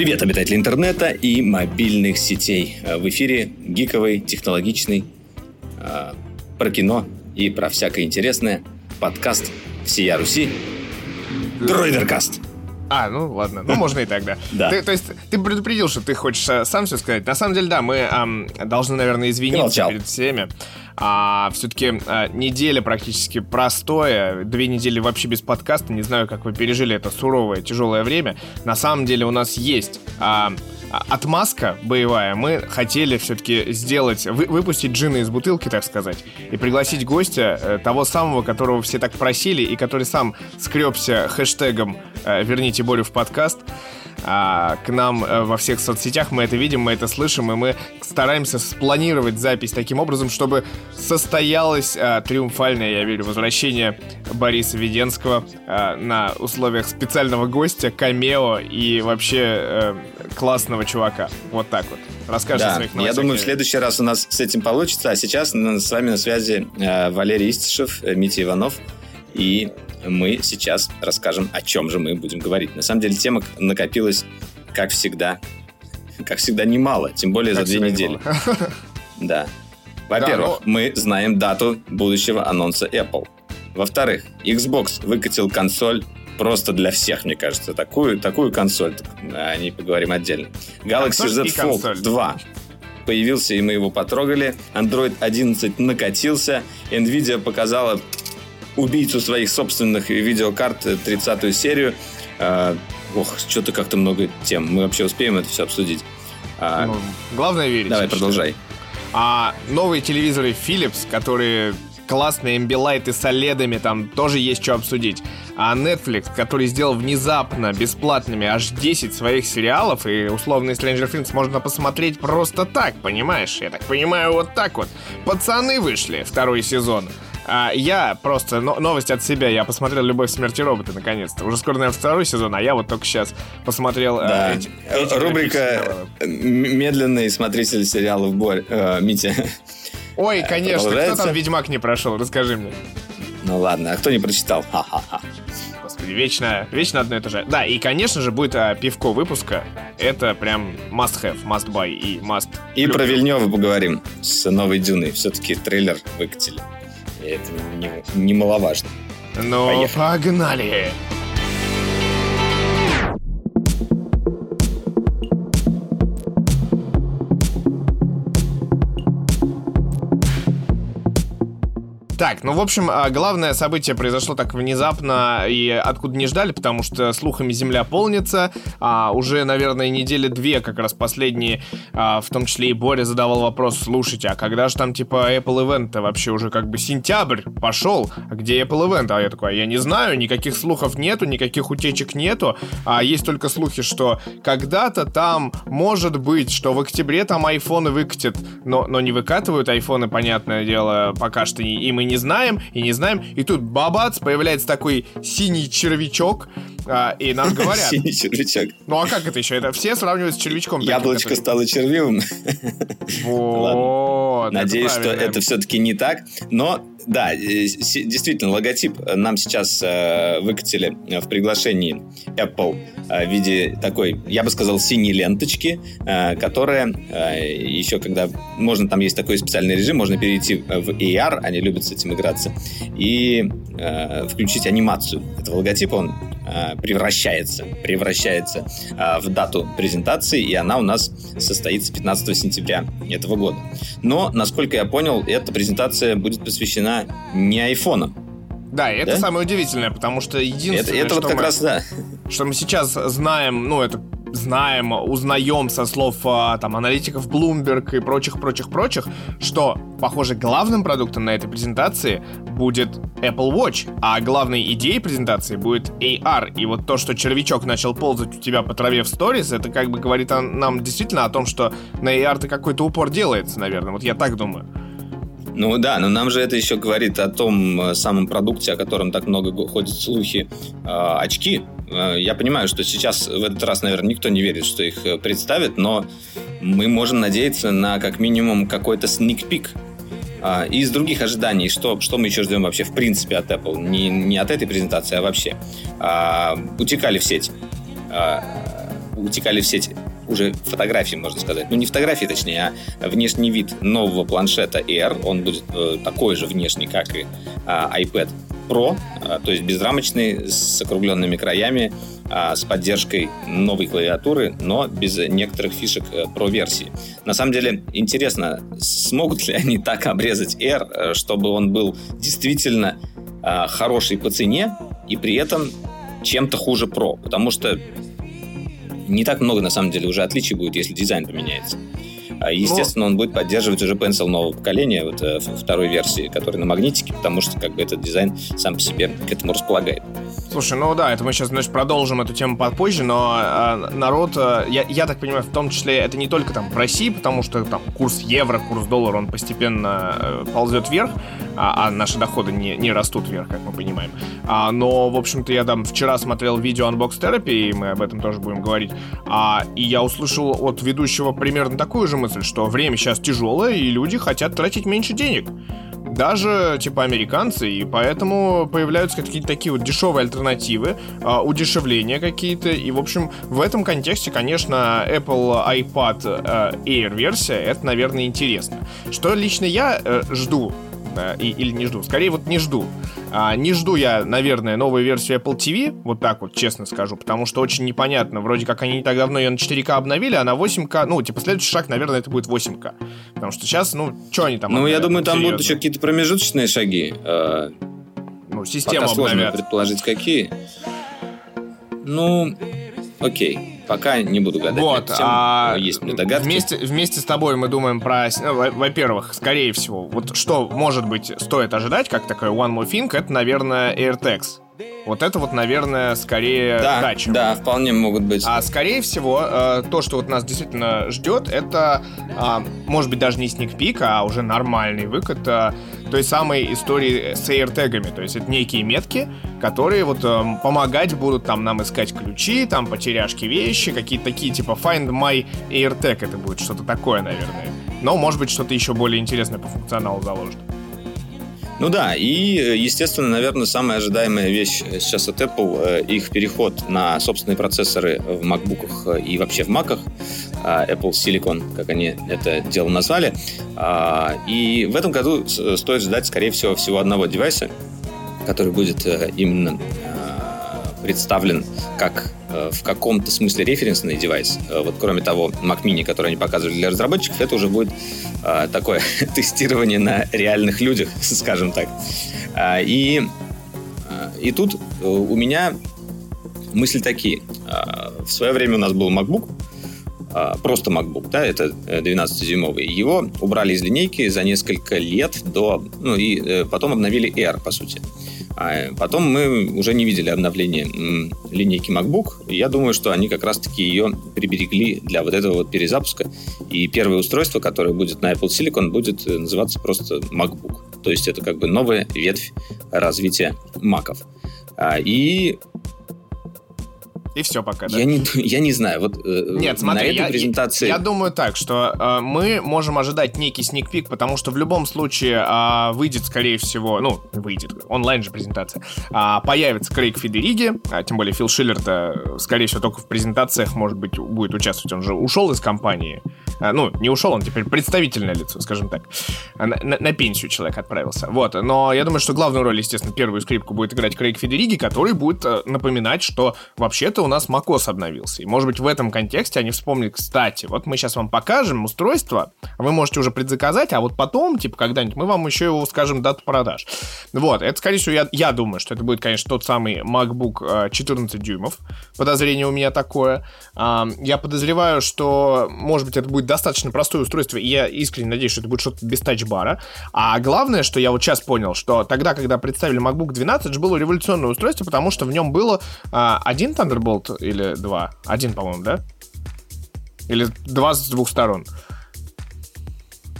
Привет, обитатели интернета и мобильных сетей. В эфире гиковый, технологичный, э, про кино и про всякое интересное подкаст «Всея Руси» Дроидеркаст. А, ну ладно, ну можно и тогда. Да. Ты, то есть ты предупредил, что ты хочешь э, сам все сказать. На самом деле, да, мы эм, должны, наверное, извиниться перед всеми. А, все-таки а, неделя практически простое, две недели вообще без подкаста. Не знаю, как вы пережили это суровое, тяжелое время. На самом деле у нас есть а, а, отмазка боевая. Мы хотели все-таки сделать, вы, выпустить джина из бутылки, так сказать, и пригласить гостя, э, того самого, которого все так просили, и который сам скребся хэштегом э, «Верните Борю в подкаст» а, к нам э, во всех соцсетях. Мы это видим, мы это слышим, и мы стараемся спланировать запись таким образом, чтобы состоялось а, триумфальное, я верю, возвращение Бориса Веденского а, на условиях специального гостя, камео и вообще а, классного чувака. Вот так вот. Расскажи о Да, своих я новостях. думаю, в следующий раз у нас с этим получится. А сейчас с вами на связи Валерий Истишев, Митя Иванов. И мы сейчас расскажем, о чем же мы будем говорить. На самом деле тема накопилась, как всегда, как всегда, немало. Тем более Как за две недели. немало. Да. Во-первых, Да, мы знаем дату будущего анонса Apple. Во-вторых, Xbox выкатил консоль просто для всех, мне кажется. Такую, такую консоль. О ней поговорим отдельно. Galaxy Консоль Z Fold консоль. 2 появился, и мы его потрогали. Android 11 накатился. Nvidia показала убийцу своих собственных видеокарт, э, 30-ю серию. А, ох, что-то как-то много тем. Мы вообще успеем это все обсудить. А, Ну, главное верить. давай, продолжай. А новые телевизоры Philips, которые классные амбилайты с оледами, там тоже есть что обсудить. А Netflix, который сделал внезапно бесплатными аж 10 своих сериалов, и условный Stranger Things можно посмотреть просто так, понимаешь? Я так понимаю, вот так вот. Пацаны вышли, второй сезон. А я просто, но- новость от себя, я посмотрел «Любовь, смерть и роботы» наконец-то. Уже скоро, наверное, второй сезон, а я вот только сейчас посмотрел... э, Да. эти- Э, эти Рубрика графические м- «Медленный смотритель сериалов Борь». э, Митя. Ой, конечно, кто там Ведьмак не прошел? Расскажи мне. Ну ладно, а кто не прочитал? Ха-ха-ха. Господи, вечно, вечно одно и то же. Да, и, конечно же, будет а, пивко выпуска. Это прям must have, must buy и must... И люблю. про Вильнева поговорим с новой Дюной. Все-таки трейлер выкатили. Это не- немаловажно. Ну, Поехали. погнали! Так, ну, в общем, а, главное событие произошло так внезапно и откуда не ждали, потому что слухами земля полнится. А, уже, наверное, недели две, как раз последние, а, в том числе и Боря задавал вопрос, слушайте, а когда же там, типа, Apple Event вообще уже как бы сентябрь пошел, а где Apple Event? А я такой, «А я не знаю, никаких слухов нету, никаких утечек нету, а есть только слухи, что когда-то там, может быть, что в октябре там айфоны выкатят, но, но не выкатывают айфоны, понятное дело, пока что и, и мы не знаем, и не знаем, и тут бабац, появляется такой синий червячок, а, и нам говорят, Синий червячок. ну а как это еще? Это все сравнивают с червячком. Яблочко который- стало червивым. Вот. Надеюсь, что это все-таки не так. Но да, э, действительно, логотип нам сейчас э, выкатили в приглашении Apple э, в виде такой, я бы сказал, синей ленточки, э, которая э, еще когда можно, там есть такой специальный режим, можно перейти в AR, они любят с этим играться, и э, включить анимацию этого логотипа, он э, превращается, превращается э, в дату презентации, и она у нас состоится 15 сентября этого года. Но, насколько я понял, эта презентация будет посвящена не айфонам. Да, и это Да? самое удивительное, потому что Это, единственное, это вот что, как мы, раз, да. что мы сейчас знаем, ну, это знаем, узнаем со слов а, там аналитиков Bloomberg и прочих-прочих-прочих, что, похоже, главным продуктом на этой презентации будет Apple Watch, а главной идеей презентации будет AR. И вот то, что червячок начал ползать у тебя по траве в сторис, это как бы говорит о- нам действительно о том, что на AR-то какой-то упор делается, наверное. Вот я так думаю. Ну да, но нам же это еще говорит о том э, самом продукте, о котором так много го- ходят слухи. Э, очки. Э, я понимаю, что сейчас в этот раз, наверное, никто не верит, что их э, представят, но мы можем надеяться на как минимум какой-то сник-пик. А, и из других ожиданий, что, что мы еще ждем вообще в принципе от Apple, не, не от этой презентации, а вообще. А, утекали в сеть. А, утекали в сеть уже фотографии, можно сказать. Ну, не фотографии, точнее, а внешний вид нового планшета Air. Он будет э, такой же внешний, как и э, iPad Pro, э, то есть безрамочный, с округленными краями, э, с поддержкой новой клавиатуры, но без некоторых фишек э, Pro-версии. На самом деле, интересно, смогут ли они так обрезать Air, э, чтобы он был действительно э, хороший по цене и при этом чем-то хуже Pro, потому что не так много, на самом деле, уже отличий будет, если дизайн поменяется. А, естественно, он будет поддерживать уже Pencil нового поколения, вот э, второй версии, который на магнитике, потому что как бы этот дизайн сам по себе к этому располагает. Слушай, ну да, это мы сейчас, значит, продолжим эту тему попозже, но э, народ, э, я, я так понимаю, в том числе это не только там в России, потому что там курс евро, курс доллара, он постепенно э, ползет вверх, а, а наши доходы не, не растут вверх, как мы понимаем. А, но, в общем-то, я там вчера смотрел видео Unbox Therapy, и мы об этом тоже будем говорить, а, и я услышал от ведущего примерно такую же мысль, что время сейчас тяжелое, и люди хотят тратить меньше денег даже типа американцы, и поэтому появляются какие-то такие вот дешевые альтернативы, а, удешевления какие-то, и в общем в этом контексте, конечно, Apple iPad а, Air версия, это, наверное, интересно. Что лично я э, жду и, или не жду. Скорее вот не жду. А, не жду я, наверное, новую версию Apple TV, вот так вот честно скажу, потому что очень непонятно. Вроде как они не так давно ее на 4К обновили, а на 8К, ну, типа, следующий шаг, наверное, это будет 8К. Потому что сейчас, ну, что они там Ну, обновят? я думаю, там Серьезно. будут еще какие-то промежуточные шаги. А, ну, систему Пока сложно обновят. предположить, какие. Ну, окей. Пока не буду гадать. Вот, тему, а есть мне догадки. Вместе, вместе с тобой мы думаем про... Ну, во-первых, скорее всего, вот что, может быть, стоит ожидать, как такой One More Thing, это, наверное, AirTags. Вот это вот, наверное, скорее да, дача. Да, вполне могут быть. А скорее всего, э, то, что вот нас действительно ждет, это, а, может быть, даже не сникпик, а уже нормальный выкат э, той самой истории с AirTag'ами. То есть это некие метки, которые вот э, помогать будут там нам искать ключи, там потеряшки вещи, какие-то такие типа Find My AirTag это будет что-то такое, наверное. Но, может быть, что-то еще более интересное по функционалу заложено. Ну да, и, естественно, наверное, самая ожидаемая вещь сейчас от Apple э, их переход на собственные процессоры в MacBook'ах и вообще в Mac'ах. Apple Silicon, как они это дело назвали. А, и в этом году стоит ждать, скорее всего, всего одного девайса, который будет э, именно представлен как э, в каком-то смысле референсный девайс. Э, вот кроме того, Mac Mini, который они показывали для разработчиков, это уже будет э, такое тестирование на реальных людях, скажем так. А, и, и тут у меня мысли такие. В свое время у нас был MacBook, просто MacBook, да, это 12-дюймовый. Его убрали из линейки за несколько лет до... Ну, и потом обновили Air, по сути. А потом мы уже не видели обновления линейки MacBook. Я думаю, что они как раз-таки ее приберегли для вот этого вот перезапуска. И первое устройство, которое будет на Apple Silicon, будет э, называться просто MacBook. То есть это как бы новая ветвь развития маков. А, и и все пока, да? Я не, я не знаю. Вот э, Нет, смотри, на этой я, презентации... Я, я думаю так, что э, мы можем ожидать некий сникпик, потому что в любом случае э, выйдет, скорее всего, ну, выйдет, онлайн же презентация, э, появится Крейг Федериги, а тем более Фил Шиллер-то, скорее всего, только в презентациях, может быть, будет участвовать. Он же ушел из компании. Э, ну, не ушел, он теперь представительное лицо, скажем так. На, на, на пенсию человек отправился. Вот, но я думаю, что главную роль, естественно, первую скрипку будет играть Крейг Федериги, который будет э, напоминать, что вообще-то у нас macOS обновился. И, может быть, в этом контексте они вспомнили, кстати, вот мы сейчас вам покажем устройство, вы можете уже предзаказать, а вот потом, типа, когда-нибудь мы вам еще его скажем дату продаж. Вот, это, скорее всего, я, я думаю, что это будет, конечно, тот самый MacBook 14 э, дюймов. Подозрение у меня такое. Я подозреваю, что, может быть, это будет достаточно простое устройство, и я искренне надеюсь, что это будет что-то без тачбара. А главное, что я вот сейчас понял, что тогда, когда представили MacBook 12, это же было революционное устройство, потому что в нем было а, один Thunderbolt Thunderbolt или два? Один, по-моему, да? Или два с двух сторон?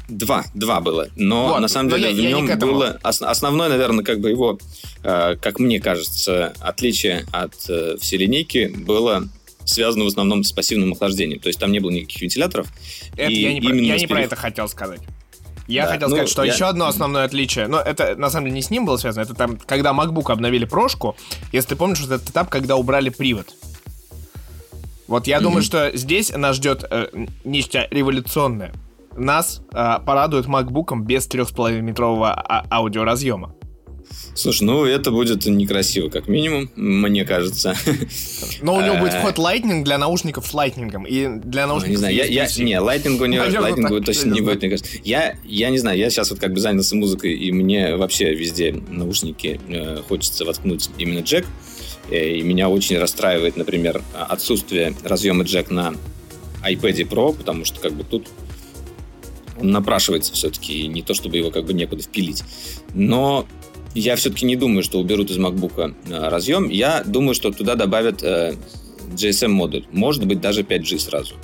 Два, два было. Но вот, на самом деле я, в я нем было основное, наверное, как бы его, э, как мне кажется, отличие от э, всей линейки было связано в основном с пассивным охлаждением. То есть там не было никаких вентиляторов. Это я не, про, я не про это хотел сказать. Я да, хотел ну, сказать, что я... еще одно основное отличие, но это на самом деле не с ним было связано, это там, когда MacBook обновили прошку, если ты помнишь, вот этот этап, когда убрали привод. Вот я mm-hmm. думаю, что здесь нас ждет э, нечто революционное. Нас э, порадует MacBook без 3,5-метрового а- аудиоразъема. Слушай, ну это будет некрасиво, как минимум, мне кажется. Но у него будет вход Lightning для наушников с Lightning. И для наушников... Не знаю, я, я, не, Lightning у него, Lightning точно не будет, мне кажется. Я, я не знаю, я сейчас вот как бы занялся музыкой, и мне вообще везде наушники э, хочется воткнуть именно джек. Э, и меня очень расстраивает, например, отсутствие разъема джек на iPad Pro, потому что как бы тут он напрашивается все-таки, не то чтобы его как бы некуда впилить. Но я все-таки не думаю, что уберут из MacBook э, разъем. Я думаю, что туда добавят э, GSM-модуль. Может быть, даже 5G сразу.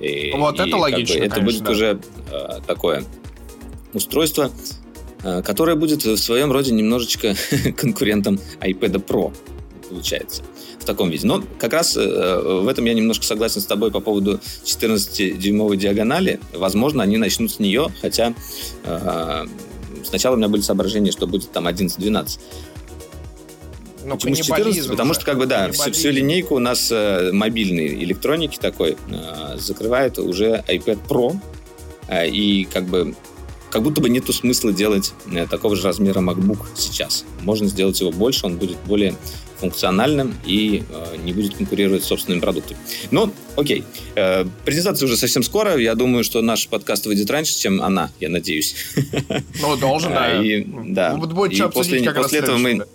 И, вот и это логично, бы, Это конечно, будет да. уже э, такое устройство, э, которое будет в своем роде немножечко конкурентом iPad Pro, получается, в таком виде. Но как раз э, в этом я немножко согласен с тобой по поводу 14-дюймовой диагонали. Возможно, они начнут с нее, хотя э, Сначала у меня были соображения, что будет там 11-12. Ну, Почему с 14? Потому что, как бы, да, всю, всю линейку у нас э, мобильной электроники такой э, закрывает уже iPad Pro. Э, и, как бы, как будто бы нету смысла делать э, такого же размера MacBook сейчас. Можно сделать его больше, он будет более функциональным и э, не будет конкурировать с собственными продуктами. Но, окей. Э, презентация уже совсем скоро. Я думаю, что наш подкаст выйдет раньше, чем она, я надеюсь. Ну, должен, да. И, да. Будет и после, как после этого мы,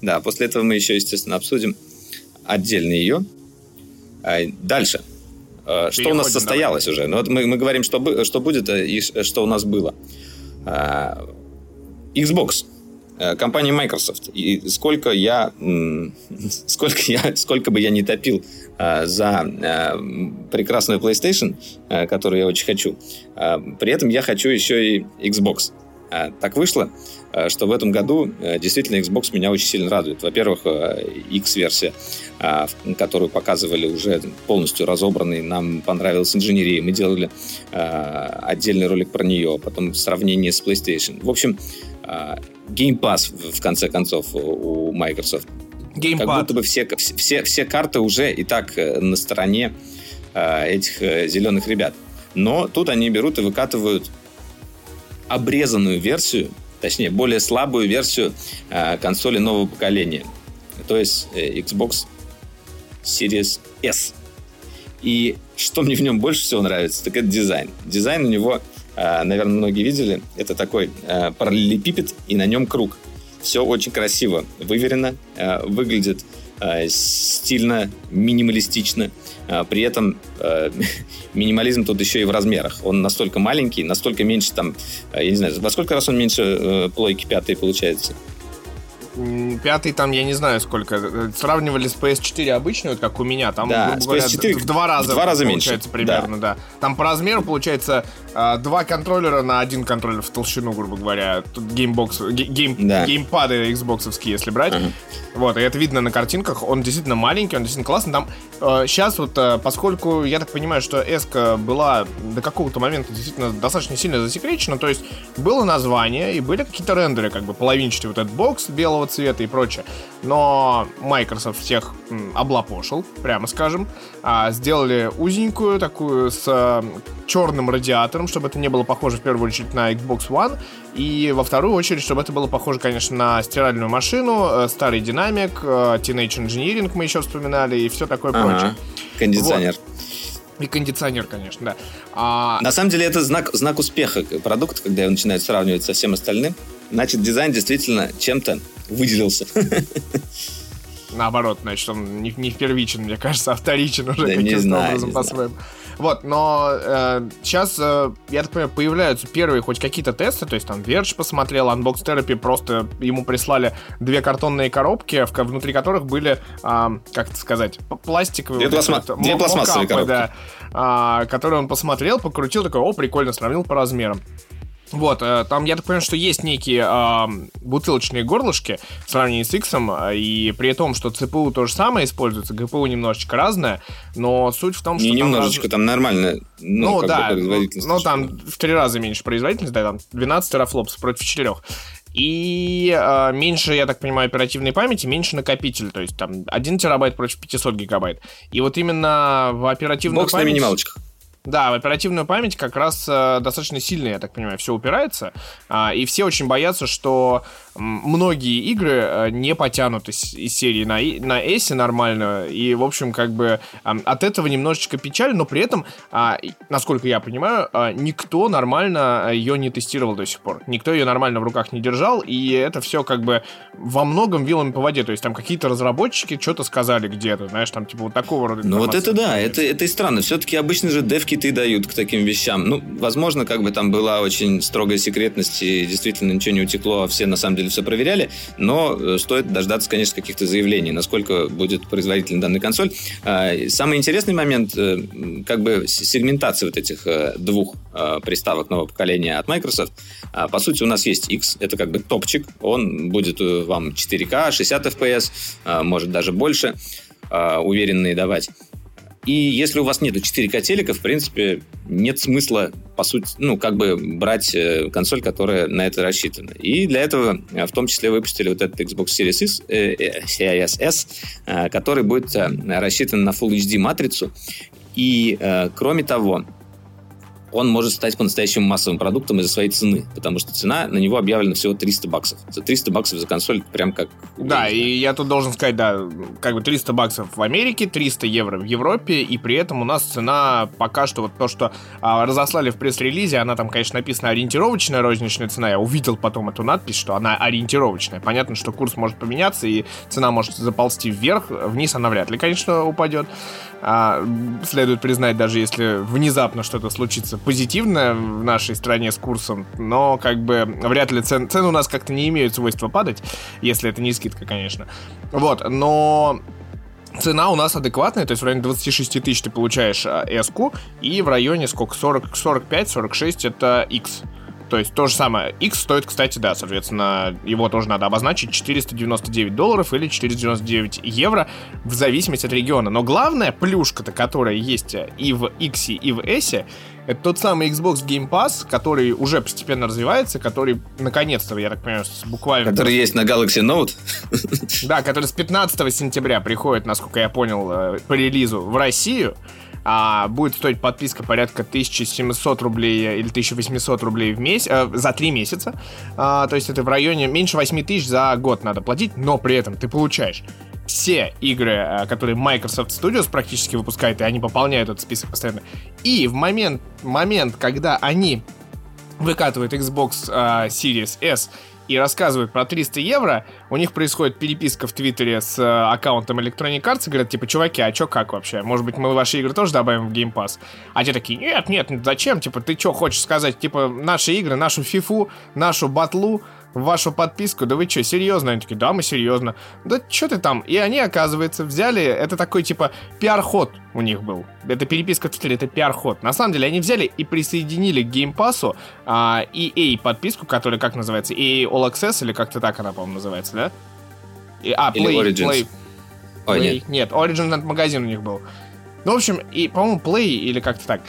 да, после этого мы еще, естественно, обсудим отдельно ее. А, дальше. Переходим, что у нас состоялось давай. уже? Ну, вот мы, мы говорим, что, что будет и что у нас было. Xbox компании Microsoft. И сколько я, сколько я, сколько бы я не топил за прекрасную PlayStation, которую я очень хочу, при этом я хочу еще и Xbox. Так вышло, что в этом году действительно Xbox меня очень сильно радует. Во-первых, X-версия, которую показывали уже полностью разобранной, нам понравилась инженерия, мы делали отдельный ролик про нее, потом сравнение с PlayStation. В общем, Game Pass, в конце концов, у Microsoft. Gamepad. Как будто бы все, все, все карты уже и так э, на стороне э, этих э, зеленых ребят. Но тут они берут и выкатывают обрезанную версию, точнее, более слабую версию э, консоли нового поколения. То есть э, Xbox Series S. И что мне в нем больше всего нравится, так это дизайн. Дизайн у него наверное, многие видели. Это такой э, параллелепипед, и на нем круг. Все очень красиво, выверено, э, выглядит э, стильно, минималистично. При этом минимализм тут еще и в размерах. Он настолько маленький, настолько меньше там, я не знаю, во сколько раз он меньше плойки пятой получается? Пятый там, я не знаю сколько. Сравнивали с PS4 обычную, как у меня. Там, да, грубо говоря, в два раза, в два раза получается меньше. примерно, да. да. Там по размеру получается а, два контроллера на один контроллер в толщину, грубо говоря. Тут геймбокс, гейм, да. геймпады Xbox, если брать. Uh-huh. Вот, и это видно на картинках. Он действительно маленький, он действительно классный. Там э, сейчас вот, э, поскольку я так понимаю, что S была до какого-то момента действительно достаточно сильно засекречена, то есть было название и были какие-то рендеры, как бы половинчатый вот этот бокс белого цвета и прочее. Но Microsoft всех м, облапошил, прямо скажем. А, сделали узенькую такую с черным радиатором, чтобы это не было похоже в первую очередь на Xbox One, и во вторую очередь, чтобы это было похоже, конечно, на стиральную машину, э, старый динамик, э, Teenage Engineering мы еще вспоминали, и все такое ага. прочее. Кондиционер. Вот. И кондиционер, конечно, да. А... На самом деле это знак, знак успеха продукта, когда его начинают сравнивать со всем остальным. Значит, дизайн действительно чем-то выделился. Наоборот, значит, он не, не первичен, мне кажется, а вторичен уже да каким-то образом по-своему. Вот, но э, сейчас, э, я так понимаю, появляются первые хоть какие-то тесты, то есть там Verge посмотрел, Unbox Therapy просто ему прислали две картонные коробки, в, внутри которых были, э, как это сказать, пластиковые... Две, пластма... вот, две пластмассовые коробки. Да, э, которые он посмотрел, покрутил, такой, о, прикольно, сравнил по размерам. Вот, э, там, я так понимаю, что есть некие э, бутылочные горлышки в сравнении с X, и при том, что ЦПУ то же самое используется, ГПУ немножечко разное, но суть в том, что... Не там немножечко, раз... там нормально. Ну, ну да, ну там в три раза меньше производительность, да, там 12 терафлопсов против 4. И э, меньше, я так понимаю, оперативной памяти, меньше накопитель. То есть там 1 терабайт против 500 гигабайт. И вот именно в оперативную Бокс память... на минималочках. Да, в оперативную память как раз э, достаточно сильно, я так понимаю, все упирается. Э, и все очень боятся, что многие игры э, не потянут из, из серии на, на S нормально. И, в общем, как бы э, от этого немножечко печаль, но при этом, э, насколько я понимаю, э, никто нормально ее не тестировал до сих пор. Никто ее нормально в руках не держал. И это все как бы во многом вилами по воде. То есть там какие-то разработчики что-то сказали где-то, знаешь, там типа вот такого рода. Ну вот это да, это, это и странно. Все-таки обычно же девки ты дают к таким вещам. Ну, возможно, как бы там была очень строгая секретность, и действительно ничего не утекло, а все на самом деле все проверяли, но э, стоит дождаться, конечно, каких-то заявлений, насколько будет производительна данная консоль. А, самый интересный момент, э, как бы сегментация вот этих э, двух приставок нового поколения от Microsoft. А, по сути, у нас есть X, это как бы топчик, он будет вам 4К, 60 FPS, может даже больше уверенные давать. И если у вас нету 4К телека, в принципе, нет смысла, по сути, ну, как бы брать э, консоль, которая на это рассчитана. И для этого э, в том числе выпустили вот этот Xbox Series S, э, Series S который будет рассчитан на Full HD матрицу. И, кроме того, он может стать по-настоящему массовым продуктом из-за своей цены, потому что цена на него объявлена всего 300 баксов. За 300 баксов за консоль прям как... Да, и я тут должен сказать, да, как бы 300 баксов в Америке, 300 евро в Европе, и при этом у нас цена пока что вот то, что а, разослали в пресс-релизе, она там, конечно, написана ориентировочная розничная цена, я увидел потом эту надпись, что она ориентировочная. Понятно, что курс может поменяться, и цена может заползти вверх, вниз она вряд ли, конечно, упадет. А, следует признать, даже если внезапно что-то случится позитивное в нашей стране с курсом, но как бы вряд ли цен, цены у нас как-то не имеют свойства падать, если это не скидка, конечно. Вот, но цена у нас адекватная, то есть в районе 26 тысяч ты получаешь s и в районе сколько, 40, 45-46 это X. То есть то же самое. X стоит, кстати, да, соответственно, его тоже надо обозначить 499 долларов или 499 евро в зависимости от региона. Но главная плюшка-то, которая есть и в X, и в S, это тот самый Xbox Game Pass, который уже постепенно развивается, который наконец-то, я так понимаю, буквально... Который есть на Galaxy Note. Да, который с 15 сентября приходит, насколько я понял, э, по релизу в Россию а, будет стоить подписка порядка 1700 рублей или 1800 рублей в месяц, э, за 3 месяца. А, то есть это в районе меньше 8 тысяч за год надо платить, но при этом ты получаешь все игры, э, которые Microsoft Studios практически выпускает, и они пополняют этот список постоянно. И в момент, момент когда они выкатывают Xbox uh, Series S и рассказывают про 300 евро, у них происходит переписка в Твиттере с э, аккаунтом Electronic Arts, и говорят, типа, чуваки, а чё как вообще? Может быть, мы ваши игры тоже добавим в Game Pass? А те такие, нет, нет, зачем? Типа, ты чё хочешь сказать? Типа, наши игры, нашу фифу, нашу батлу, вашу подписку, да вы что, серьезно? Они такие, да, мы серьезно. Да что ты там? И они, оказывается, взяли, это такой, типа, пиар-ход у них был. Это переписка в Твиттере, это пиар-ход. На самом деле, они взяли и присоединили к Game Pass а, EA подписку, которая, как называется, EA All Access, или как-то так она, по-моему, называется, да? И, а, Play, или Origins. Play, Play, нет. нет, Origins магазин у них был. Ну, в общем, и, по-моему, Play или как-то так.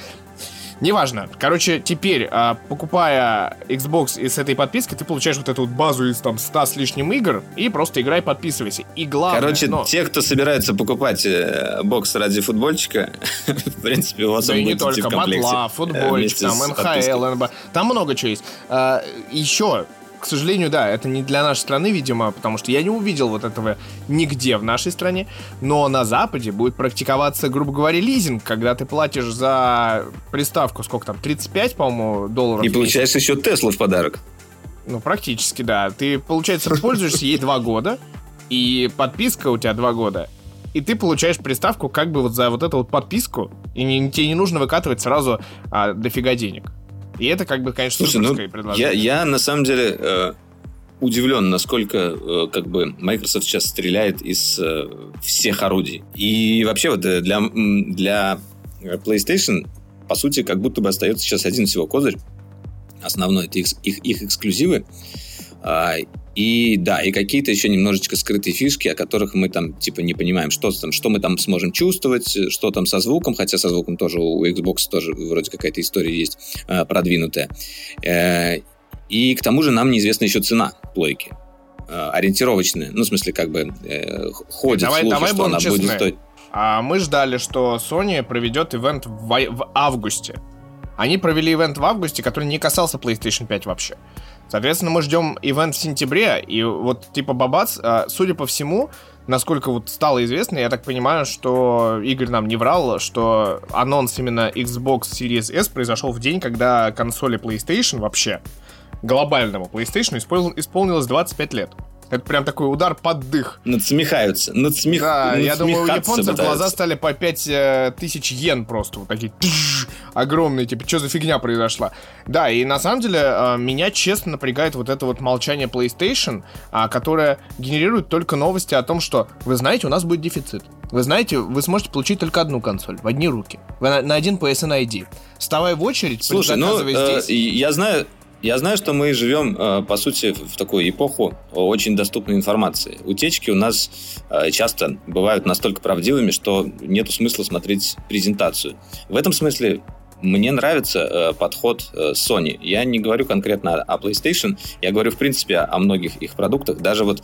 Неважно. Короче, теперь, а, покупая Xbox и с этой подпиской, ты получаешь вот эту вот базу из там 100 с лишним игр и просто играй, подписывайся. И главное... Короче, но... те, кто собирается покупать э, бокс ради футбольчика, в принципе, у вас да он и не только, батла, э, футбольчик, там, НХЛ, НБА. Там много чего есть. А, еще к сожалению, да, это не для нашей страны, видимо, потому что я не увидел вот этого нигде в нашей стране. Но на Западе будет практиковаться, грубо говоря, лизинг, когда ты платишь за приставку, сколько там, 35, по-моему, долларов. И получаешь еще Теслу в подарок. Ну, практически, да. Ты, получается, пользуешься ей два года, и подписка у тебя два года, и ты получаешь приставку как бы вот за вот эту вот подписку, и не, тебе не нужно выкатывать сразу а, дофига денег. И это как бы, конечно, Слушай, ну, предложение. Я, я на самом деле э, удивлен, насколько э, как бы Microsoft сейчас стреляет из э, всех орудий. И вообще вот э, для, для PlayStation, по сути, как будто бы остается сейчас один всего козырь. Основной это их, их, их эксклюзивы. А, и да, и какие-то еще немножечко скрытые фишки, о которых мы там типа не понимаем, что там, что мы там сможем чувствовать, что там со звуком, хотя со звуком тоже у Xbox тоже вроде какая-то история есть э, продвинутая. Э, И к тому же нам неизвестна еще цена плойки. Э, ориентировочная. Ну, в смысле, как бы э, ходит давай, слухи, давай что она честны. будет стоить. А мы ждали, что Sony проведет ивент в, в августе. Они провели ивент в августе, который не касался PlayStation 5 вообще. Соответственно, мы ждем ивент в сентябре, и вот типа бабац, а, судя по всему, насколько вот стало известно, я так понимаю, что Игорь нам не врал, что анонс именно Xbox Series S произошел в день, когда консоли PlayStation вообще, глобальному PlayStation, исполнилось 25 лет. Это прям такой удар под дых. Надсмехаются. Надсмех... Да, я думаю, у японцев пытаются. глаза стали по 5 э, тысяч йен просто. Вот такие тш, огромные. Типа, что за фигня произошла? Да, и на самом деле э, меня честно напрягает вот это вот молчание PlayStation, э, которое генерирует только новости о том, что, вы знаете, у нас будет дефицит. Вы знаете, вы сможете получить только одну консоль в одни руки. Вы на, на один PSN ID. Вставай в очередь, Слушай, ну, э, здесь. я знаю, я знаю, что мы живем, э, по сути, в такую эпоху очень доступной информации. Утечки у нас э, часто бывают настолько правдивыми, что нет смысла смотреть презентацию. В этом смысле мне нравится э, подход Sony. Я не говорю конкретно о PlayStation, я говорю, в принципе, о многих их продуктах. Даже вот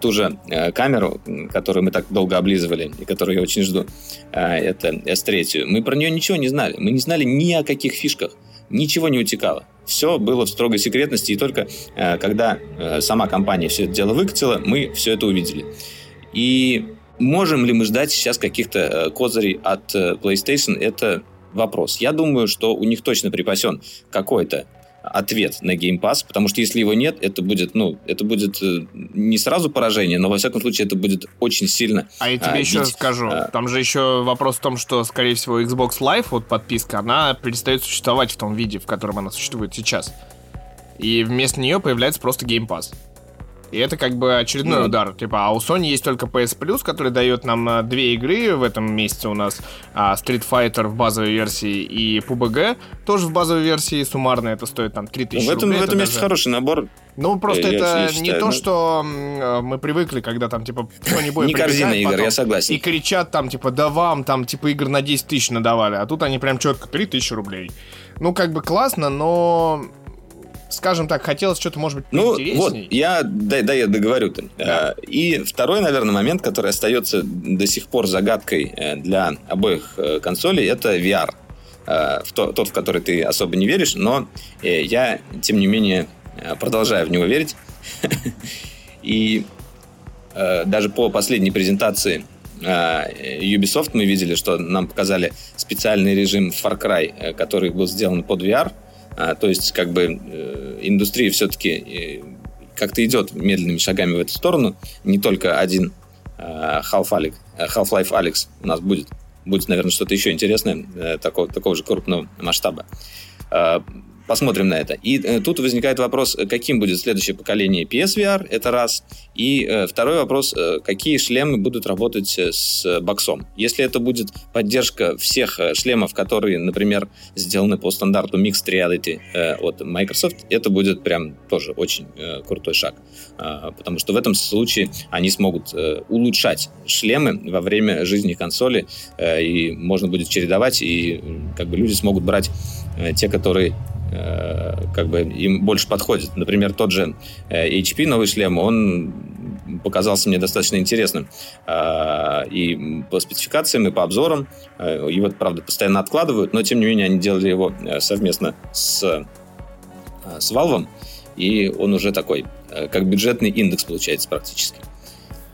ту же камеру, которую мы так долго облизывали и которую я очень жду, это S3, мы про нее ничего не знали. Мы не знали ни о каких фишках. Ничего не утекало. Все было в строгой секретности, и только э, когда э, сама компания все это дело выкатила, мы все это увидели. И можем ли мы ждать сейчас каких-то э, козырей от PlayStation, это вопрос. Я думаю, что у них точно припасен какой-то ответ на Game Pass, потому что если его нет, это будет, ну, это будет э, не сразу поражение, но во всяком случае это будет очень сильно. А я тебе а, еще бить. скажу, а... там же еще вопрос в том, что, скорее всего, Xbox Live, вот подписка, она перестает существовать в том виде, в котором она существует сейчас. И вместо нее появляется просто Game Pass. И это как бы очередной ну, удар. Типа, а у Sony есть только PS Plus, который дает нам а, две игры в этом месяце у нас. А, Street Fighter в базовой версии и PUBG тоже в базовой версии. Суммарно это стоит там 3000 ну, в этом, рублей. В этом есть хороший набор. Ну, просто я, это я считаю, не то, ну... что а, мы привыкли, когда там, типа, Sony Boy Не корзина игр, я согласен. И кричат там, типа, да вам там, типа, игр на 10 тысяч надавали. А тут они прям четко 3000 рублей. Ну, как бы классно, но скажем так, хотелось что-то, может быть, Ну, вот, я, да, да, я договорю-то. Да. А, и второй, наверное, момент, который остается до сих пор загадкой э, для обоих э, консолей, это VR. Э, в то, тот, в который ты особо не веришь, но я, тем не менее, продолжаю в него верить. И даже по последней презентации Ubisoft мы видели, что нам показали специальный режим Far Cry, который был сделан под VR – а, то есть, как бы, э, индустрия все-таки э, как-то идет медленными шагами в эту сторону. Не только один э, Half-Life Half Alex у нас будет. Будет, наверное, что-то еще интересное такого, такого же крупного масштаба. А, посмотрим на это. И э, тут возникает вопрос, каким будет следующее поколение PSVR, это раз. И э, второй вопрос, э, какие шлемы будут работать э, с боксом. Если это будет поддержка всех э, шлемов, которые, например, сделаны по стандарту Mixed Reality э, от Microsoft, это будет прям тоже очень э, крутой шаг. Э, потому что в этом случае они смогут э, улучшать шлемы во время жизни консоли, э, и можно будет чередовать, и как бы люди смогут брать э, те, которые Э, как бы им больше подходит. Например, тот же э, HP новый шлем, он показался мне достаточно интересным. Э, и по спецификациям, и по обзорам. Его, правда, постоянно откладывают, но, тем не менее, они делали его совместно с, с Valve, и он уже такой, как бюджетный индекс получается практически.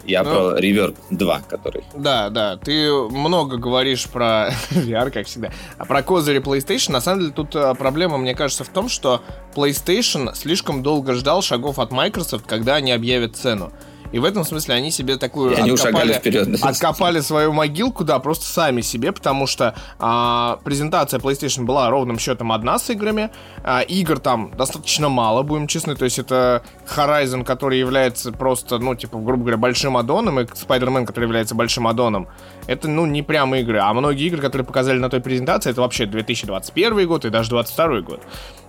Я ну, про Reverb 2, который. Да, да. Ты много говоришь про VR, как всегда. А про козыри PlayStation, на самом деле, тут а, проблема, мне кажется, в том, что PlayStation слишком долго ждал шагов от Microsoft, когда они объявят цену. И в этом смысле они себе такую и они откопали, вперед. откопали свою могилку, да, просто сами себе, потому что а, презентация PlayStation была ровным счетом одна с играми. А, игр там достаточно мало, будем честны. То есть это Horizon, который является просто, ну, типа, грубо говоря, большим аддоном, и Spider-Man, который является большим аддоном. Это, ну, не прям игры. А многие игры, которые показали на той презентации, это вообще 2021 год и даже 2022 год.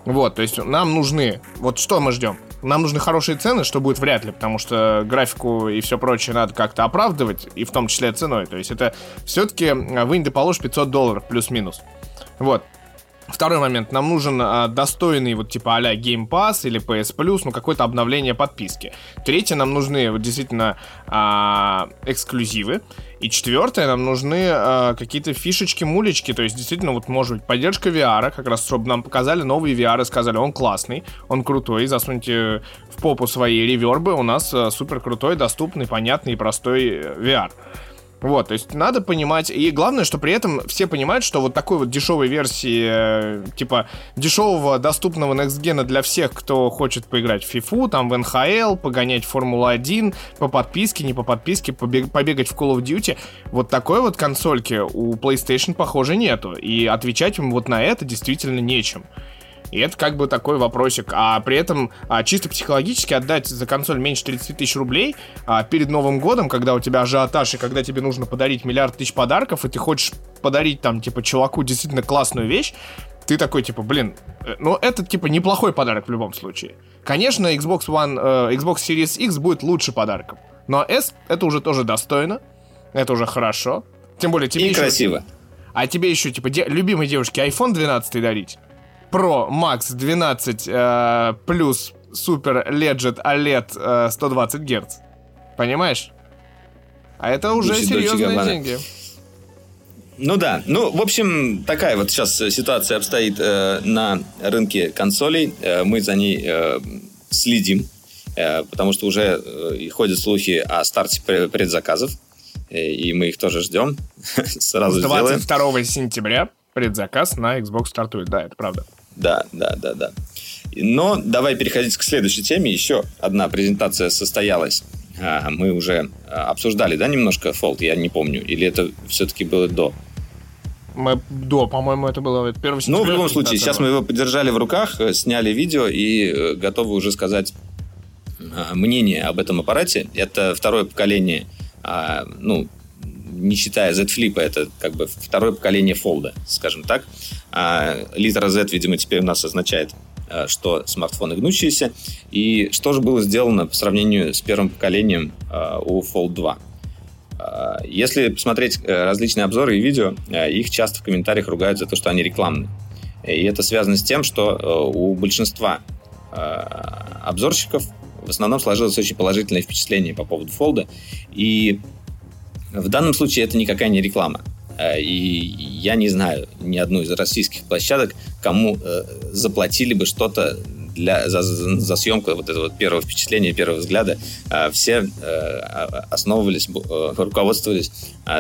Вот, то есть нам нужны... Вот что мы ждем? Нам нужны хорошие цены, что будет вряд ли, потому что графику и все прочее надо как-то оправдывать, и в том числе ценой. То есть это все-таки вынь да положь 500 долларов плюс-минус. Вот. Второй момент. Нам нужен а, достойный вот типа а-ля Game Pass или PS Plus, ну какое-то обновление подписки. Третье, нам нужны вот действительно а, эксклюзивы. И четвертое, нам нужны а, какие-то фишечки-мулечки, то есть действительно вот может быть поддержка VR, как раз чтобы нам показали новый VR и сказали, он классный, он крутой, засуньте в попу свои ревербы, у нас а, супер крутой, доступный, понятный и простой э, VR. Вот, то есть надо понимать, и главное, что при этом все понимают, что вот такой вот дешевой версии, э, типа дешевого доступного Gen для всех, кто хочет поиграть в FIFA, там в НХЛ, погонять Формулу-1, по подписке, не по подписке, побег, побегать в Call of Duty, вот такой вот консольки у PlayStation, похоже, нету, и отвечать им вот на это действительно нечем. И это как бы такой вопросик. А при этом а, чисто психологически отдать за консоль меньше 30 тысяч рублей а, перед Новым годом, когда у тебя ажиотаж и когда тебе нужно подарить миллиард тысяч подарков, и ты хочешь подарить там, типа, чуваку действительно классную вещь, ты такой, типа, блин, э, ну это, типа, неплохой подарок в любом случае. Конечно, Xbox One, э, Xbox Series X будет лучше подарком. Но S это уже тоже достойно. Это уже хорошо. Тем более тебе И еще, красиво. А тебе еще, типа, де- любимой девушке iPhone 12 дарить? Pro Max 12 э, плюс Super Legend OLED э, 120 Гц. Понимаешь? А это уже Дочи, серьезные дочи деньги. Ну да, ну в общем такая вот сейчас ситуация обстоит э, на рынке консолей. Э, мы за ней э, следим, э, потому что уже э, ходят слухи о старте предзаказов, э, и мы их тоже ждем. Сразу 22 сделаем. сентября предзаказ на Xbox стартует, да, это правда. Да, да, да, да. Но давай переходить к следующей теме. Еще одна презентация состоялась. А, мы уже а, обсуждали, да, немножко Fold, я не помню. Или это все-таки было до? Мы до, по-моему, это было первый Ну, в любом случае, сейчас мы его подержали в руках, э, сняли видео и э, готовы уже сказать а, мнение об этом аппарате. Это второе поколение, ну, не считая Z Flip, это как бы второе поколение фолда, скажем так. А литра Z, видимо, теперь у нас означает, э, что смартфоны гнущиеся. И что же было сделано по сравнению с первым поколением э, у Fold 2? Э, если посмотреть различные обзоры и видео, их часто в комментариях ругают за то, что они рекламные. И это связано с тем, что у большинства обзорщиков в основном сложилось очень положительное впечатление по поводу фолда. И в данном случае это никакая не реклама. Э, и я не знаю ни одну из российских площадок, кому э, заплатили бы что-то для, за, за съемку вот этого вот первого впечатления, первого взгляда. Э, все основывались, руководствовались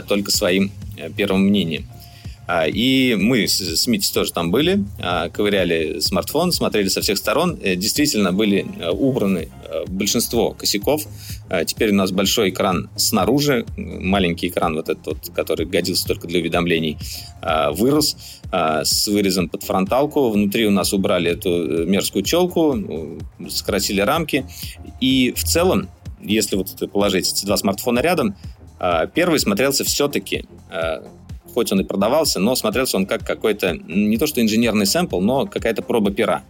только своим первым мнением. А, и мы с Митей тоже там были, а, ковыряли смартфон, смотрели со всех сторон. Э, действительно были э, убраны э, большинство косяков. А, теперь у нас большой экран снаружи, маленький экран вот этот который годился только для уведомлений, вырос с вырезом под фронталку. Внутри у нас убрали эту мерзкую челку, сократили рамки. И в целом, если вот положить эти два смартфона рядом, первый смотрелся все-таки хоть он и продавался, но смотрелся он как какой-то, не то что инженерный сэмпл, но какая-то проба пера.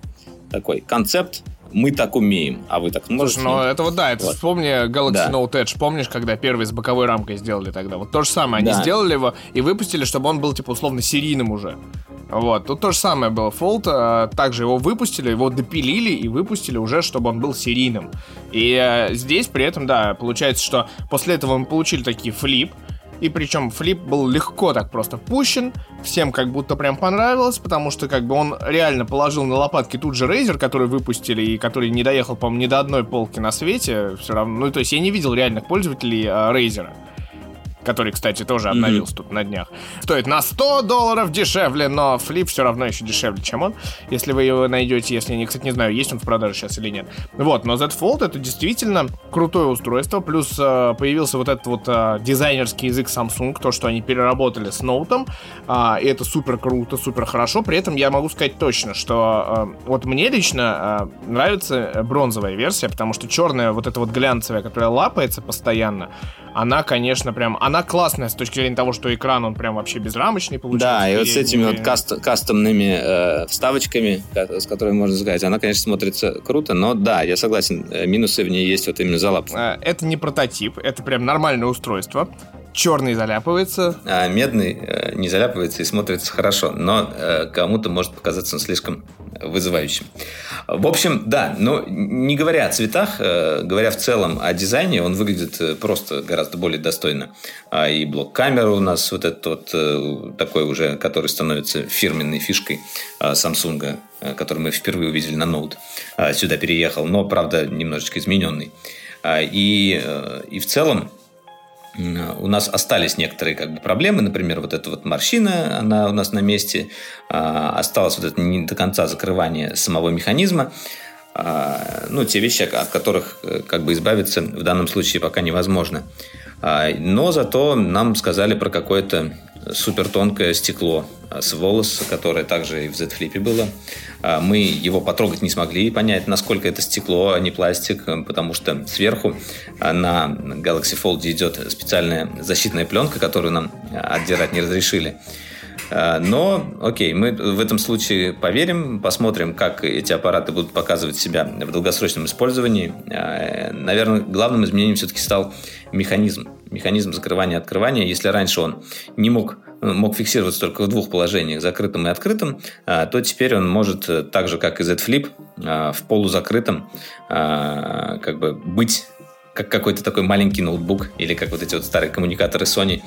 Такой концепт, мы так умеем, а вы так можете. Слушай, ну это вот да, это вот. вспомни Galaxy да. Note Edge, помнишь, когда первый с боковой рамкой сделали тогда? Вот то же самое, они да. сделали его и выпустили, чтобы он был типа условно серийным уже. Вот, тут то же самое было. Fold а, также его выпустили, его допилили и выпустили уже, чтобы он был серийным. И а, здесь при этом, да, получается, что после этого мы получили такие флип, и причем флип был легко так просто пущен, всем как будто прям понравилось, потому что как бы он реально положил на лопатки тут же Razer, который выпустили и который не доехал, по-моему, ни до одной полки на свете, все равно, ну то есть я не видел реальных пользователей а, Razer который, кстати, тоже обновился mm-hmm. тут на днях. Стоит на 100 долларов дешевле, но флип все равно еще дешевле, чем он. Если вы его найдете, если не, кстати, не знаю, есть он в продаже сейчас или нет. Вот, но Z Fold это действительно крутое устройство, плюс э, появился вот этот вот э, дизайнерский язык Samsung, то, что они переработали с ноутом, э, и это супер круто, супер хорошо. При этом я могу сказать точно, что э, вот мне лично э, нравится бронзовая версия, потому что черная вот эта вот глянцевая, которая лапается постоянно, она, конечно, прям, она классная с точки зрения того, что экран, он прям вообще безрамочный получается. Да, и вот с этими вот каст кастомными э, вставочками, с которыми можно сказать, она, конечно, смотрится круто, но да, я согласен, э, минусы в ней есть вот именно залап. Э, это не прототип, это прям нормальное устройство черный заляпывается. А медный э, не заляпывается и смотрится хорошо, но э, кому-то может показаться он слишком вызывающим. В общем, да, но не говоря о цветах, э, говоря в целом о дизайне, он выглядит э, просто гораздо более достойно. А и блок-камера у нас вот этот вот э, такой уже, который становится фирменной фишкой э, Samsung, э, который мы впервые увидели на Note, э, сюда переехал, но, правда, немножечко измененный. Э, и, э, и в целом у нас остались некоторые как бы, проблемы, например, вот эта вот морщина, она у нас на месте, а, осталось вот это не до конца закрывание самого механизма, а, ну, те вещи, от которых э, как бы избавиться в данном случае пока невозможно. А, но зато нам сказали про какое-то супер тонкое стекло с волос, которое также и в Z-Flip было. А, мы его потрогать не смогли и понять, насколько это стекло, а не пластик, потому что сверху а, на Galaxy Fold идет специальная защитная пленка, которую нам отдирать не разрешили. Но, окей, мы в этом случае поверим, посмотрим, как эти аппараты будут показывать себя в долгосрочном использовании. Наверное, главным изменением все-таки стал механизм. Механизм закрывания-открывания. Если раньше он не мог мог фиксироваться только в двух положениях, закрытым и открытым, а, то теперь он может, э, так же как и Z Flip, а, в полузакрытом а, как бы быть как какой-то такой маленький ноутбук или как вот эти вот старые коммуникаторы Sony, а,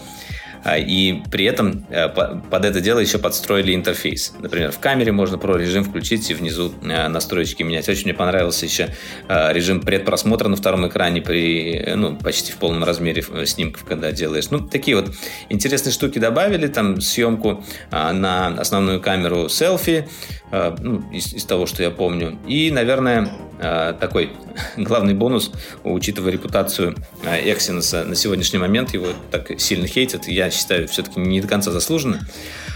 и при этом э, под это дело еще подстроили интерфейс. Например, в камере можно про режим включить и внизу э, настройки менять. Очень мне понравился еще э, режим предпросмотра на втором экране при, ну, почти в полном размере снимков, когда делаешь. Ну, такие вот интересные штуки добавили. Там съемку на основную камеру селфи, ну, из, из того, что я помню. И, наверное, такой главный бонус, учитывая репутацию Exynos на сегодняшний момент, его так сильно хейтят. Я считаю, все-таки не до конца заслуженно.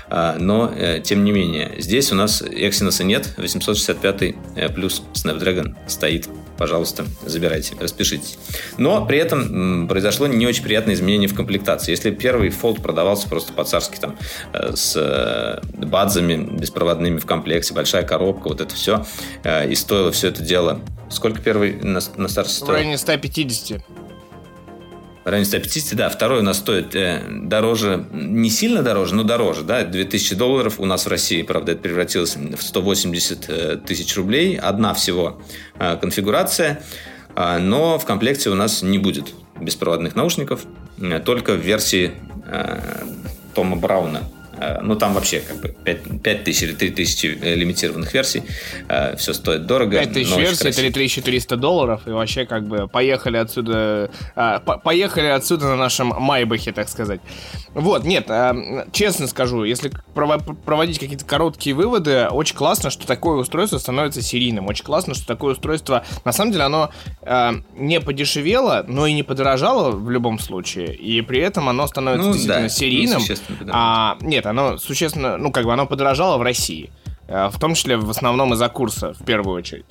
А, но, э, тем не менее, здесь у нас Exynos нет, 865 э, плюс Snapdragon стоит. Пожалуйста, забирайте, распишитесь. Но при этом произошло не очень приятное изменение в комплектации. Если первый Fold продавался просто по-царски там э, с бадзами беспроводными в комплекте, большая коробка, вот это все, и стоило все это дело Сколько первый на, на старте стоил? В районе 150 в районе 150, да. Второй у нас стоит э, дороже, не сильно дороже, но дороже, да, 2000 долларов. У нас в России, правда, это превратилось в 180 э, тысяч рублей. Одна всего э, конфигурация, э, но в комплекте у нас не будет беспроводных наушников, э, только в версии э, Тома Брауна ну, там вообще как бы 5, 5 тысяч или 3 тысячи э, лимитированных версий. Э, Все стоит дорого. 5 тысяч версий, это 3400 долларов. И вообще как бы поехали отсюда... Поехали отсюда на нашем Майбахе, так сказать. Вот, нет, честно скажу, если проводить какие-то короткие выводы, очень классно, что такое устройство становится серийным. Очень классно, что такое устройство... На самом деле оно не подешевело, но и не подорожало в любом случае. И при этом оно становится ну, действительно да, серийным. А, нет, оно существенно, ну, как бы оно подорожало в России. Э, в том числе в основном из-за курса, в первую очередь.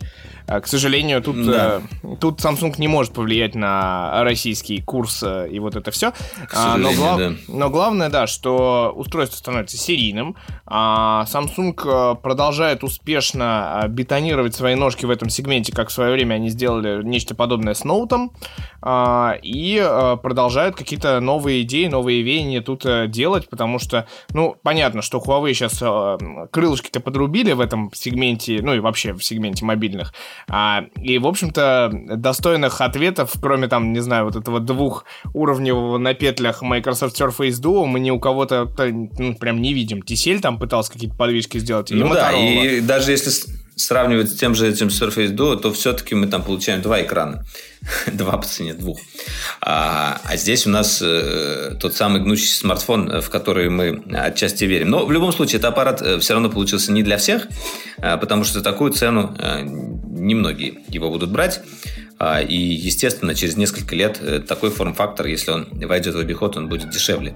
Э, к сожалению, тут, да. э, тут Samsung не может повлиять на российский курс и вот это все. А, но, глав... да. но главное, да, что устройство становится серийным. А Samsung продолжает успешно бетонировать свои ножки в этом сегменте, как в свое время они сделали нечто подобное с ноутом. А, и продолжают какие-то новые идеи, новые веяния тут делать, потому что, ну, понятно, что Huawei сейчас крылышки-то подрубили в этом сегменте, ну и вообще в сегменте мобильных. А, и, в общем-то, достойных ответов, кроме там, не знаю, вот этого двухуровневого на петлях Microsoft Surface Duo, мы ни у кого-то ну, прям не видим. Тисель там пытался какие-то подвижки сделать. Ну да, и даже если сравнивать с тем же этим Surface Duo, то все-таки мы там получаем два экрана. два по цене двух. А, а здесь у нас э, тот самый гнущийся смартфон, в который мы отчасти верим. Но в любом случае, этот аппарат э, все равно получился не для всех, э, потому что такую цену э, немногие его будут брать. А, и, естественно, через несколько лет э, такой форм-фактор, если он войдет в обиход, он будет дешевле.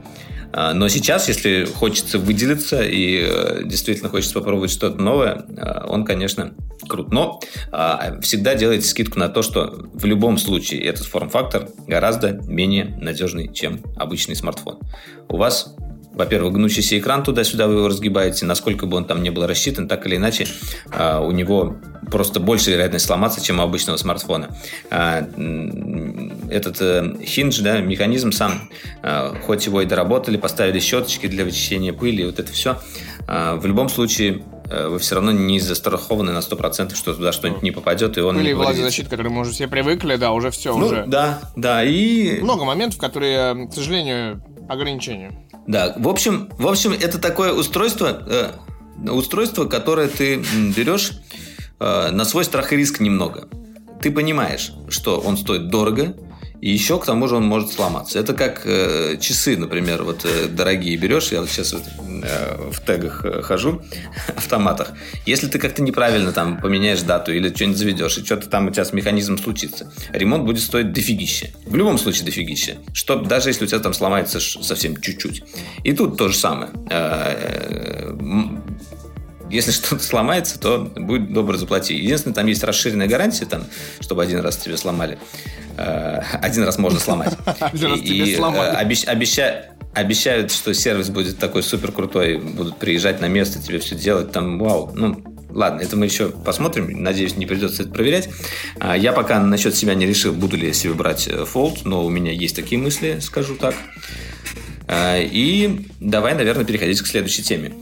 А, но сейчас, если хочется выделиться и э, действительно хочется попробовать что-то новое, э, он, конечно, крут. Но а, всегда делайте скидку на то, что в любом случае этот форм-фактор гораздо менее надежный, чем обычный смартфон. У вас во-первых, гнущийся экран туда-сюда вы его разгибаете, насколько бы он там не был рассчитан, так или иначе, а, у него просто больше вероятность сломаться, чем у обычного смартфона. А, этот э, хиндж, да, механизм сам, э, хоть его и доработали, поставили щеточки для вычищения пыли, вот это все, э, в любом случае э, вы все равно не застрахованы на 100%, что туда что-нибудь не попадет, и он Или не влагозащита, к которой мы уже все привыкли, да, уже все, ну, уже. Да, да, и... Много моментов, которые, к сожалению, ограничения. Да, в общем, в общем, это такое устройство, э, устройство, которое ты берешь э, на свой страх и риск немного. Ты понимаешь, что он стоит дорого, и еще к тому же он может сломаться. Это как э, часы, например, вот э, дорогие берешь. Я вот сейчас вот, э, в тегах э, хожу, автоматах. Если ты как-то неправильно там поменяешь дату или что-нибудь заведешь, и что-то там у тебя с механизмом случится, ремонт будет стоить дофигища. В любом случае дофигища. Что, даже если у тебя там сломается совсем чуть-чуть. И тут то же самое. Э, если что-то сломается, то будет добро заплати. Единственное, там есть расширенная гарантия, там, чтобы один раз тебе сломали. Э, один раз можно сломать. Один раз тебе сломали. Э, обещают, что сервис будет такой супер крутой, будут приезжать на место, тебе все делать, там, вау, ну, Ладно, это мы еще посмотрим. Надеюсь, не придется это проверять. А, я пока насчет себя не решил, буду ли я себе брать э, Fold, но у меня есть такие мысли, скажу так. И давай, наверное, переходить к следующей теме.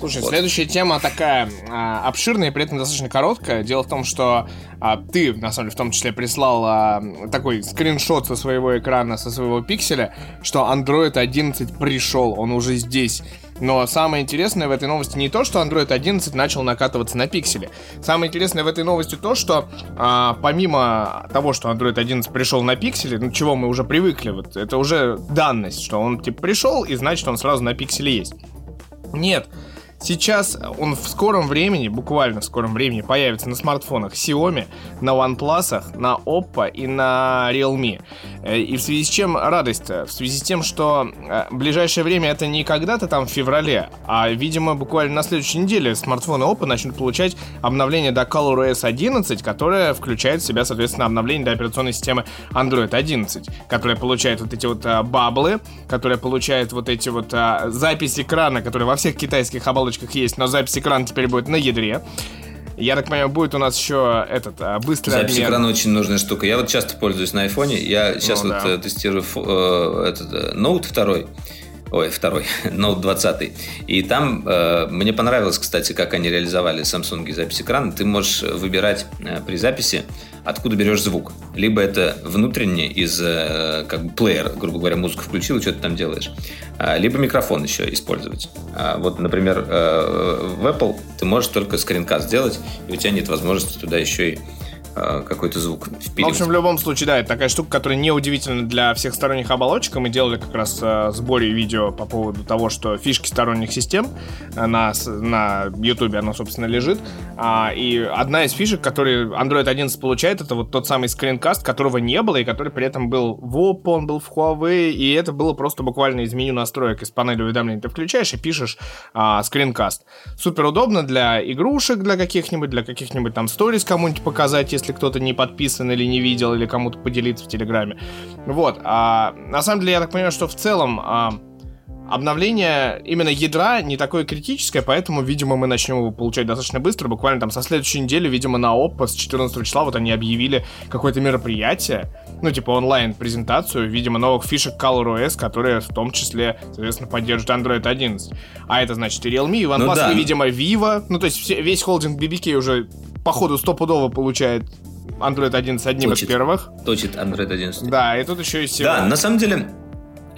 Слушай, вот. следующая тема такая а, обширная и при этом достаточно короткая. Дело в том, что а, ты, на самом деле, в том числе прислал а, такой скриншот со своего экрана, со своего пикселя, что Android 11 пришел, он уже здесь. Но самое интересное в этой новости не то, что Android 11 начал накатываться на пикселе. Самое интересное в этой новости то, что а, помимо того, что Android 11 пришел на пикселе, ну чего мы уже привыкли, вот это уже данность, что он типа пришел и значит он сразу на пикселе есть. Нет, Сейчас он в скором времени, буквально в скором времени, появится на смартфонах Xiaomi, на OnePlus, на Oppo и на Realme. Э, и в связи с чем радость-то? В связи с тем, что э, в ближайшее время это не когда-то там в феврале, а, видимо, буквально на следующей неделе смартфоны Oppo начнут получать обновление до ColorOS 11, которое включает в себя, соответственно, обновление до операционной системы Android 11, которая получает вот эти вот а, баблы, которая получает вот эти вот а, записи экрана, которые во всех китайских оболочках оболочках есть, но запись экрана теперь будет на ядре. Я так понимаю, будет у нас еще этот а, быстрый Запись обмен. экрана очень нужная штука. Я вот часто пользуюсь на айфоне. Я сейчас ну, вот да. Э, тестирую э, этот э, Note 2 ой, второй, Note 20. И там э, мне понравилось, кстати, как они реализовали Samsung запись экрана. Ты можешь выбирать э, при записи, откуда берешь звук. Либо это внутренне из э, как бы плеер, грубо говоря, музыку включил и что ты там делаешь. А, либо микрофон еще использовать. А, вот, например, э, в Apple ты можешь только скринкаст сделать, и у тебя нет возможности туда еще и какой-то звук впиливать. В общем, в любом случае, да, это такая штука, которая не удивительна для всех сторонних оболочек. Мы делали как раз э, сборе видео по поводу того, что фишки сторонних систем э, на, на YouTube, оно, собственно, лежит. А, и одна из фишек, которые Android 11 получает, это вот тот самый скринкаст, которого не было, и который при этом был в Oppo, он был в Huawei, и это было просто буквально из меню настроек, из панели уведомлений. Ты включаешь и пишешь а, скринкаст. Супер удобно для игрушек, для каких-нибудь, для каких-нибудь там сториз кому-нибудь показать, если кто-то не подписан или не видел, или кому-то поделиться в Телеграме. Вот. А, на самом деле, я так понимаю, что в целом а, обновление именно ядра не такое критическое, поэтому, видимо, мы начнем его получать достаточно быстро. Буквально там со следующей недели, видимо, на Oppo с 14 числа вот они объявили какое-то мероприятие, ну, типа онлайн-презентацию, видимо, новых фишек ColorOS, которые в том числе, соответственно, поддерживают Android 11. А это значит и Realme, и OnePlus, ну, да. и, видимо, Vivo. Ну, то есть все, весь холдинг BBK уже походу стопудово получает Android 11 одним точит, из первых. Точит Android 11. Да, и тут еще и всего. Да, на самом деле,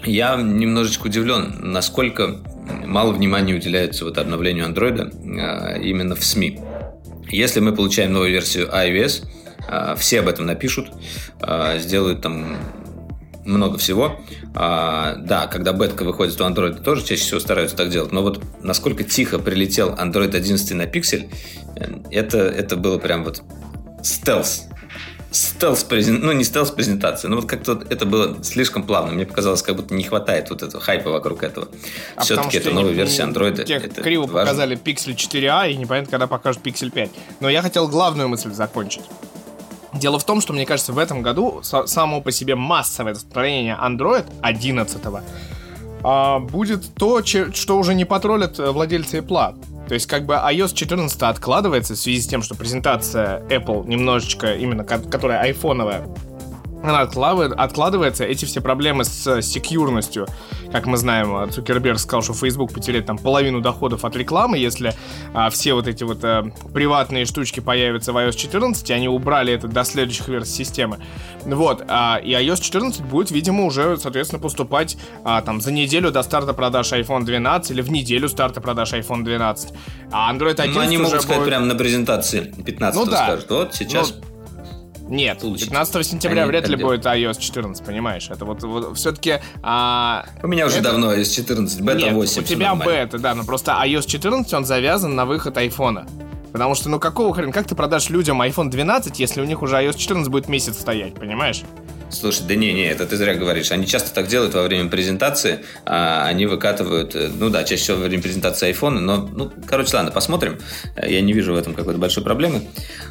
я немножечко удивлен, насколько мало внимания уделяется вот обновлению Android а, именно в СМИ. Если мы получаем новую версию iOS, все об этом напишут, а, сделают там много всего. А, да, когда бетка выходит у Android, тоже чаще всего стараются так делать. Но вот насколько тихо прилетел Android 11 на пиксель, э, это, это было прям вот стелс. Стелс презент, ну не стелс презентация, но вот как-то это было слишком плавно. Мне показалось, как будто не хватает вот этого хайпа вокруг этого. А Все-таки это новая версия Android. Это криво важно. показали Pixel 4a и непонятно, когда покажут Pixel 5. Но я хотел главную мысль закончить. Дело в том, что, мне кажется, в этом году само по себе массовое распространение Android 11 а, будет то, что уже не потроллят э, владельцы Apple. То есть, как бы iOS 14 откладывается в связи с тем, что презентация Apple немножечко, именно которая айфоновая, она откладывается. Эти все проблемы с секьюрностью, как мы знаем, Цукерберг сказал, что Facebook потеряет там половину доходов от рекламы, если а, все вот эти вот а, приватные штучки появятся в iOS 14, и они убрали это до следующих версий системы. Вот, а, и iOS 14 будет, видимо, уже, соответственно, поступать а, там за неделю до старта продаж iPhone 12 или в неделю старта продаж iPhone 12. А Android 11 Ну, они могут уже сказать будет... прямо на презентации 15 Ну да. скажут, вот сейчас... Ну, Нет, Получится. 15 сентября Они вряд ли будет iOS 14, понимаешь? Это вот, вот все-таки... А, У меня уже это- давно есть 14, бета нет, 8. у тебя нормально. бета, да, но просто iOS 14, он завязан на выход айфона. Потому что, ну какого хрена, как ты продашь людям iPhone 12, если у них уже iOS 14 будет месяц стоять, понимаешь? Слушай, да не, не, это ты зря говоришь. Они часто так делают во время презентации. а, они выкатывают, э, ну да, чаще всего во время презентации айфона, но, ну, короче, ладно, посмотрим. Я не вижу в этом какой-то большой проблемы,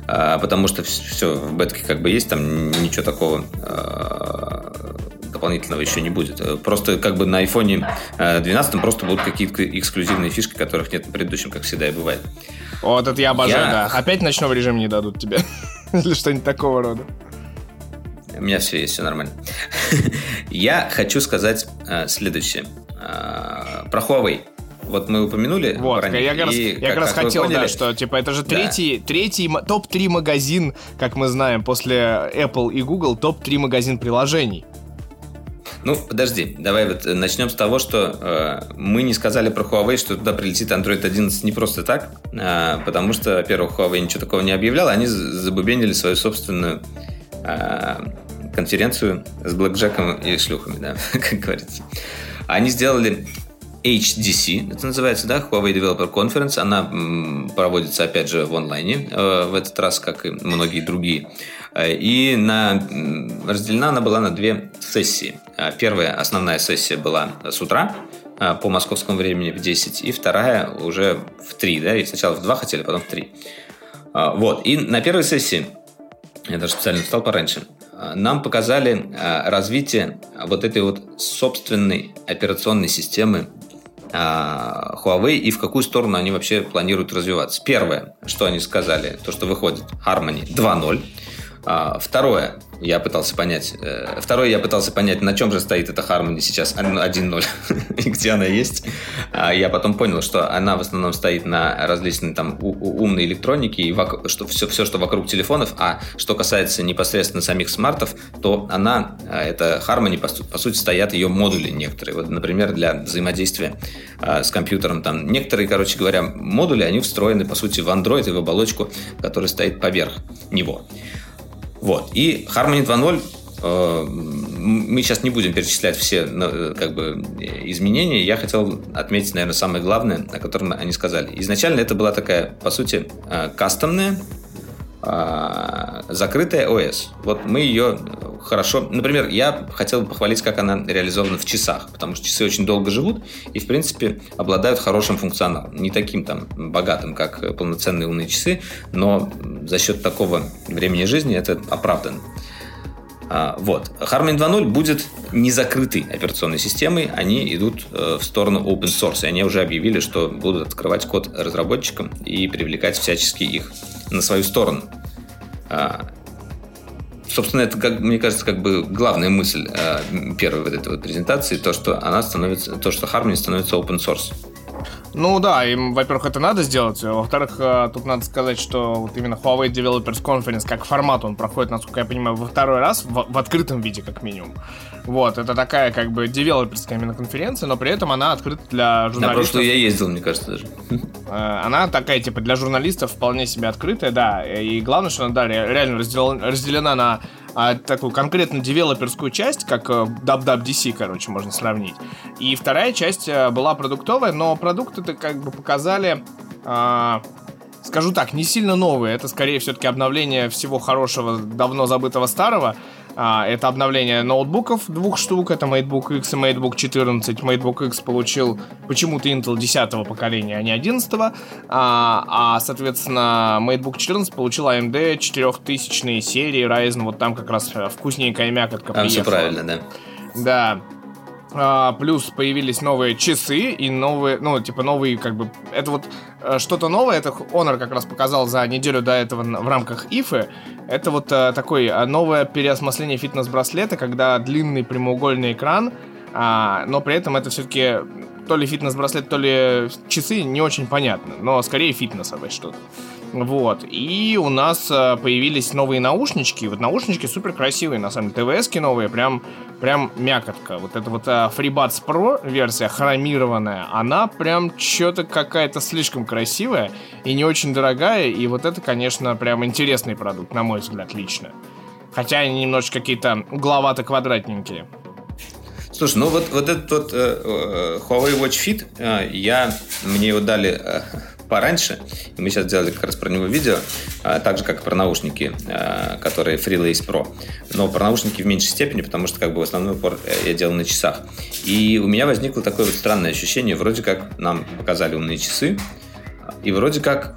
а, потому что все в бетке как бы есть, там ничего такого а, дополнительного еще не будет. Э, Просто как бы на э, 12 просто будут какие-то эксклюзивные фишки, которых нет на предыдущем, как всегда и бывает. Вот это я обожаю, Я- да. Опять ночной режим не дадут тебе. Или что-нибудь такого рода. У меня все есть, все нормально. Я хочу сказать э, следующее. Э, Про Huawei. Вот мы упомянули. Вот, ранее, я как раз, и я как раз вы хотел, да, что, типа, это же Да. третий, третий м- топ-3 магазин, как мы знаем, после Apple и Google, топ-3 магазин приложений. Ну, подожди, давай вот э, начнем с того, что э, мы не сказали про Huawei, что туда прилетит Android 11 не просто так, э, потому что, во-первых, Huawei ничего такого не объявлял, они забубенили свою собственную э, конференцию с блэкджеком и шлюхами, да, как говорится. Они сделали HDC, это называется, да, Huawei Developer Conference. Она проводится, опять же, в онлайне э, в этот раз, как и многие другие. Э, И на, разделена она была на две сессии. Э, Первая, основная сессия была с утра, э, по московскому времени в 10, и вторая уже в 3, да, и сначала в 2 хотели, потом в 3. А, Вот, и на первой сессии, я даже специально встал пораньше, нам показали развитие вот этой вот собственной операционной системы Huawei и в какую сторону они вообще планируют развиваться. Первое, что они сказали, то, что выходит Harmony 2.0. А, Второе, я пытался понять. э, Второе, я пытался понять, на чем же стоит эта Harmony сейчас 1.0 и где она есть. А Я потом понял, что она в основном стоит на различной там умной электронике и что все, все, что вокруг телефонов. А что касается непосредственно самих смартов, то она, а, это Harmony, по, по сути, стоят ее модули некоторые. Вот, например, для взаимодействия с компьютером. Там некоторые, короче говоря, модули, они встроены, по сути, в Android и в оболочку, которая стоит поверх него. Вот. И Harmony 2.0 э, мы сейчас не будем перечислять все э, как бы, изменения. Я хотел отметить, наверное, самое главное, о котором они сказали. Изначально это была такая, по сути, э, кастомная, закрытая ОС. Вот мы ее хорошо... Например, я хотел бы похвалить, как она реализована в часах, потому что часы очень долго живут и, в принципе, обладают хорошим функционалом. Не таким там богатым, как полноценные умные часы, но за счет такого времени жизни это оправдано. А, Вот. Harmony 2.0 будет не закрытой операционной системой, они идут э, в сторону open source, и они уже объявили, что будут открывать код разработчикам и привлекать всячески их на свою сторону. А, Собственно, это, как, мне кажется, как бы главная мысль э, первой вот этой вот презентации, то, что она становится, то, что Harmony становится open source. Ну да, им, во-первых, это надо сделать. Во-вторых, э, тут надо сказать, что вот именно Huawei Developers Conference как формат он проходит, насколько я понимаю, во второй раз в, в открытом виде, как минимум. Вот, это такая как бы девелоперская именно конференция, но при этом она открыта для На журналистов. прошлую я ездил, мне кажется, даже. Э, Она такая, типа, для журналистов вполне себе открытая, да. И главное, что она, да, ре- реально раздел- разделена на а, такую конкретно девелоперскую часть, как э, WWDC, короче, можно сравнить. И вторая часть э, была продуктовая, но продукты-то как бы показали... а, Скажу так, не сильно новые. Это скорее все-таки обновление всего хорошего, давно забытого старого. А, это обновление ноутбуков двух штук. Это MateBook X и MateBook 14. MateBook X получил почему-то Intel 10 поколения, а не 11. А, а, соответственно, MateBook 14 получил AMD 4000 серии Ryzen. Вот там как раз вкусненькая мякотка Там все приехала. правильно, да. Да. А, плюс появились новые часы и новые, ну, типа новые, как бы, это вот э, что-то новое, это Honor как раз показал за неделю до этого в рамках ИФы. Это вот а, такое а, новое переосмысление фитнес-браслета, когда длинный прямоугольный экран, а, но при этом это все-таки то ли фитнес-браслет, то ли часы, не очень понятно, но скорее фитнесовое что-то. Вот. И у нас э, появились новые наушнички. Вот наушнички супер красивые, на самом деле. ТВСки новые, прям, прям мякотка. Вот эта вот uh, FreeBuds Pro версия, хромированная, она прям что-то какая-то слишком красивая и не очень дорогая. И вот это, конечно, прям интересный продукт, на мой взгляд, лично. Хотя они немножечко какие-то угловато-квадратненькие. Слушай, ну вот, вот этот вот э, э Huawei Watch Fit, э, я, мне его дали э, пораньше. И мы сейчас делали как раз про него видео, а, так же, как и про наушники, а, которые FreeLace Pro. Но про наушники в меньшей степени, потому что как бы в основной упор э, я делал на часах. И у меня возникло такое вот странное ощущение, вроде как нам показали умные часы, и вроде как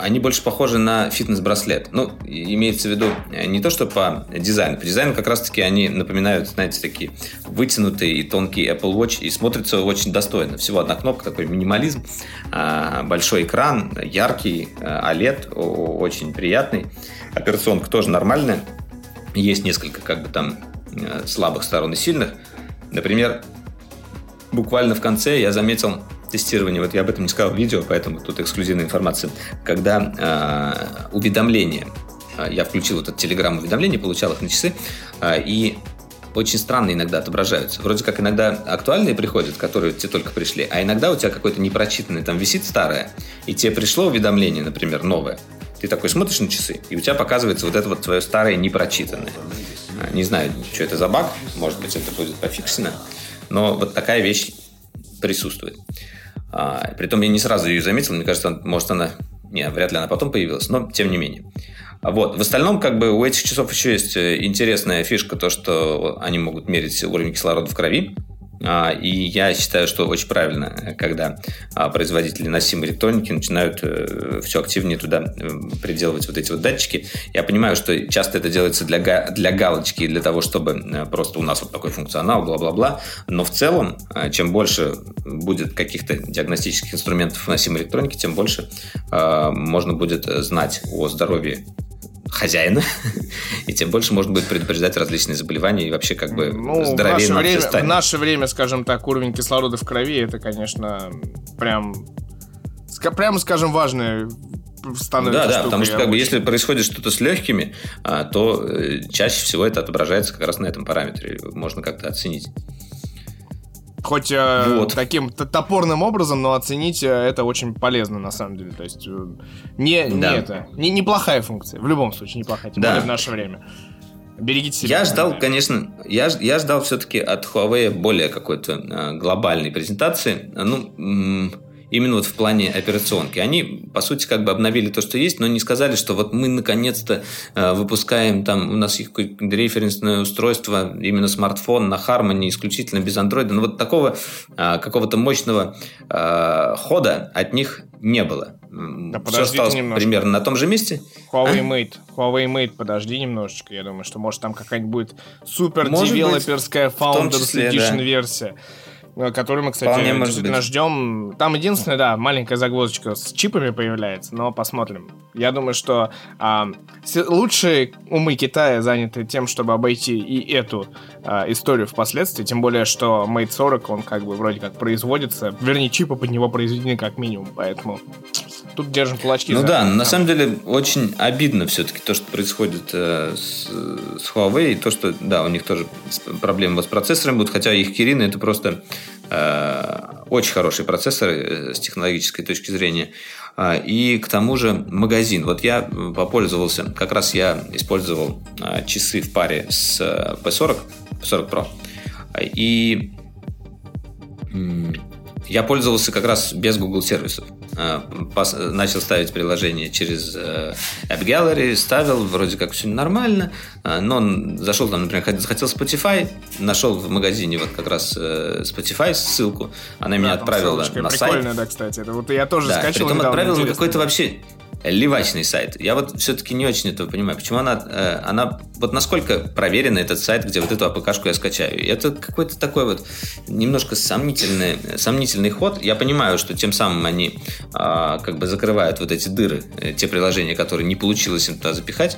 они больше похожи на фитнес-браслет. Ну, имеется в виду э, не то, что по дизайну. По дизайну как раз-таки они напоминают, знаете, такие вытянутые и тонкие Apple Watch и смотрятся очень достойно. Всего одна кнопка, такой минимализм, а, большой экран, яркий, OLED, очень приятный. Операционка тоже нормальная. Есть несколько как бы там э, слабых сторон и сильных. Например, буквально в конце я заметил тестирования, вот я об этом не сказал в видео, поэтому тут эксклюзивная информация, когда э, уведомления, э, я включил вот этот телеграм уведомления, получал их на часы, э, и очень странно иногда отображаются. Вроде как иногда актуальные приходят, которые тебе только пришли, а иногда у тебя какой-то непрочитанный там висит старое, и тебе пришло уведомление, например, новое. Ты такой смотришь на часы, и у тебя показывается вот это вот твое старое непрочитанное. Не знаю, что это за баг, может быть, это будет пофиксено, но вот такая вещь присутствует. А, притом я не сразу ее заметил, мне кажется, может она... Не, вряд ли она потом появилась, но тем не менее. Вот. В остальном, как бы, у этих часов еще есть э, интересная фишка, то, что они могут мерить уровень кислорода в крови. А, и я считаю, что очень правильно, когда а, производители носимой электроники начинают э, все активнее туда э, приделывать вот эти вот датчики. Я понимаю, что часто это делается для, для галочки для того, чтобы э, просто у нас вот такой функционал, бла-бла-бла. Но в целом, чем больше будет каких-то диагностических инструментов в носимой электронике, тем больше можно будет знать о здоровье хозяина, и тем больше можно будет предупреждать различные заболевания и вообще как бы ну, здоровее в наше, время, в наше время, скажем так, уровень кислорода в крови, это, конечно, прям, прямо скажем, важное становится. Да, да, потому что как бы, если происходит что-то с легкими, а, то э, чаще всего это отображается как раз на этом параметре. Можно как-то оценить. Хоть э, вот. таким топорным образом, но оценить э, это очень полезно на самом деле. То есть э, не, да. не это, не, неплохая функция. В любом случае неплохая, тем да. более в наше время. Берегите себя. Я ждал, время. конечно, я, я ждал все-таки от Huawei более какой-то э, глобальной презентации. Ну, именно вот в плане операционки. Они, по сути, как бы обновили то, что есть, но не сказали, что вот мы наконец-то э, выпускаем там, у нас есть референсное устройство, именно смартфон на Harmony, исключительно без андроида. Но вот такого э, какого-то мощного э, хода от них не было. Да Все осталось немножко. примерно на том же месте. Huawei а? Mate. Huawei Mate, подожди немножечко. Я думаю, что может там какая-нибудь супер девелоперская Founders числе, Edition да. версия. Э, который мы, кстати, Вполне действительно ждем. Там единственное, да, маленькая загвоздочка с чипами появляется, но посмотрим. Я думаю, что а, лучшие умы Китая заняты тем, чтобы обойти и эту а, историю впоследствии, тем более, что Mate 40, он как бы вроде как производится, вернее, чипы под него произведены как минимум, поэтому тут держим кулачки. Ну за... да, на самом деле очень обидно все-таки то, что происходит э, с, с Huawei, и то, что, да, у них тоже проблемы с процессорами будут, хотя их Kirin это просто очень хороший процессор э, с технологической точки зрения. Э, и к тому же магазин. Вот я попользовался, как раз я использовал э, часы в паре с э, P40, P40 Pro. И я пользовался как раз без Google сервисов. Э, начал ставить приложение через э, App Gallery, ставил, вроде как все нормально, э, но зашел там, например, захотел Spotify, нашел в магазине вот как раз Spotify ссылку, она да, меня отправила на сайт. Прикольно, да, кстати. Это вот я тоже да, скачивал. Притом отправил на какой-то вообще левачный сайт. Я вот все-таки не очень этого понимаю. Почему она, э, она вот насколько проверенный этот сайт, где вот эту АПКшку я скачаю? Это какой-то такой вот немножко сомнительный, сомнительный ход. Я понимаю, что тем самым они а, как бы закрывают вот эти дыры, э, те приложения, которые не получилось им туда запихать.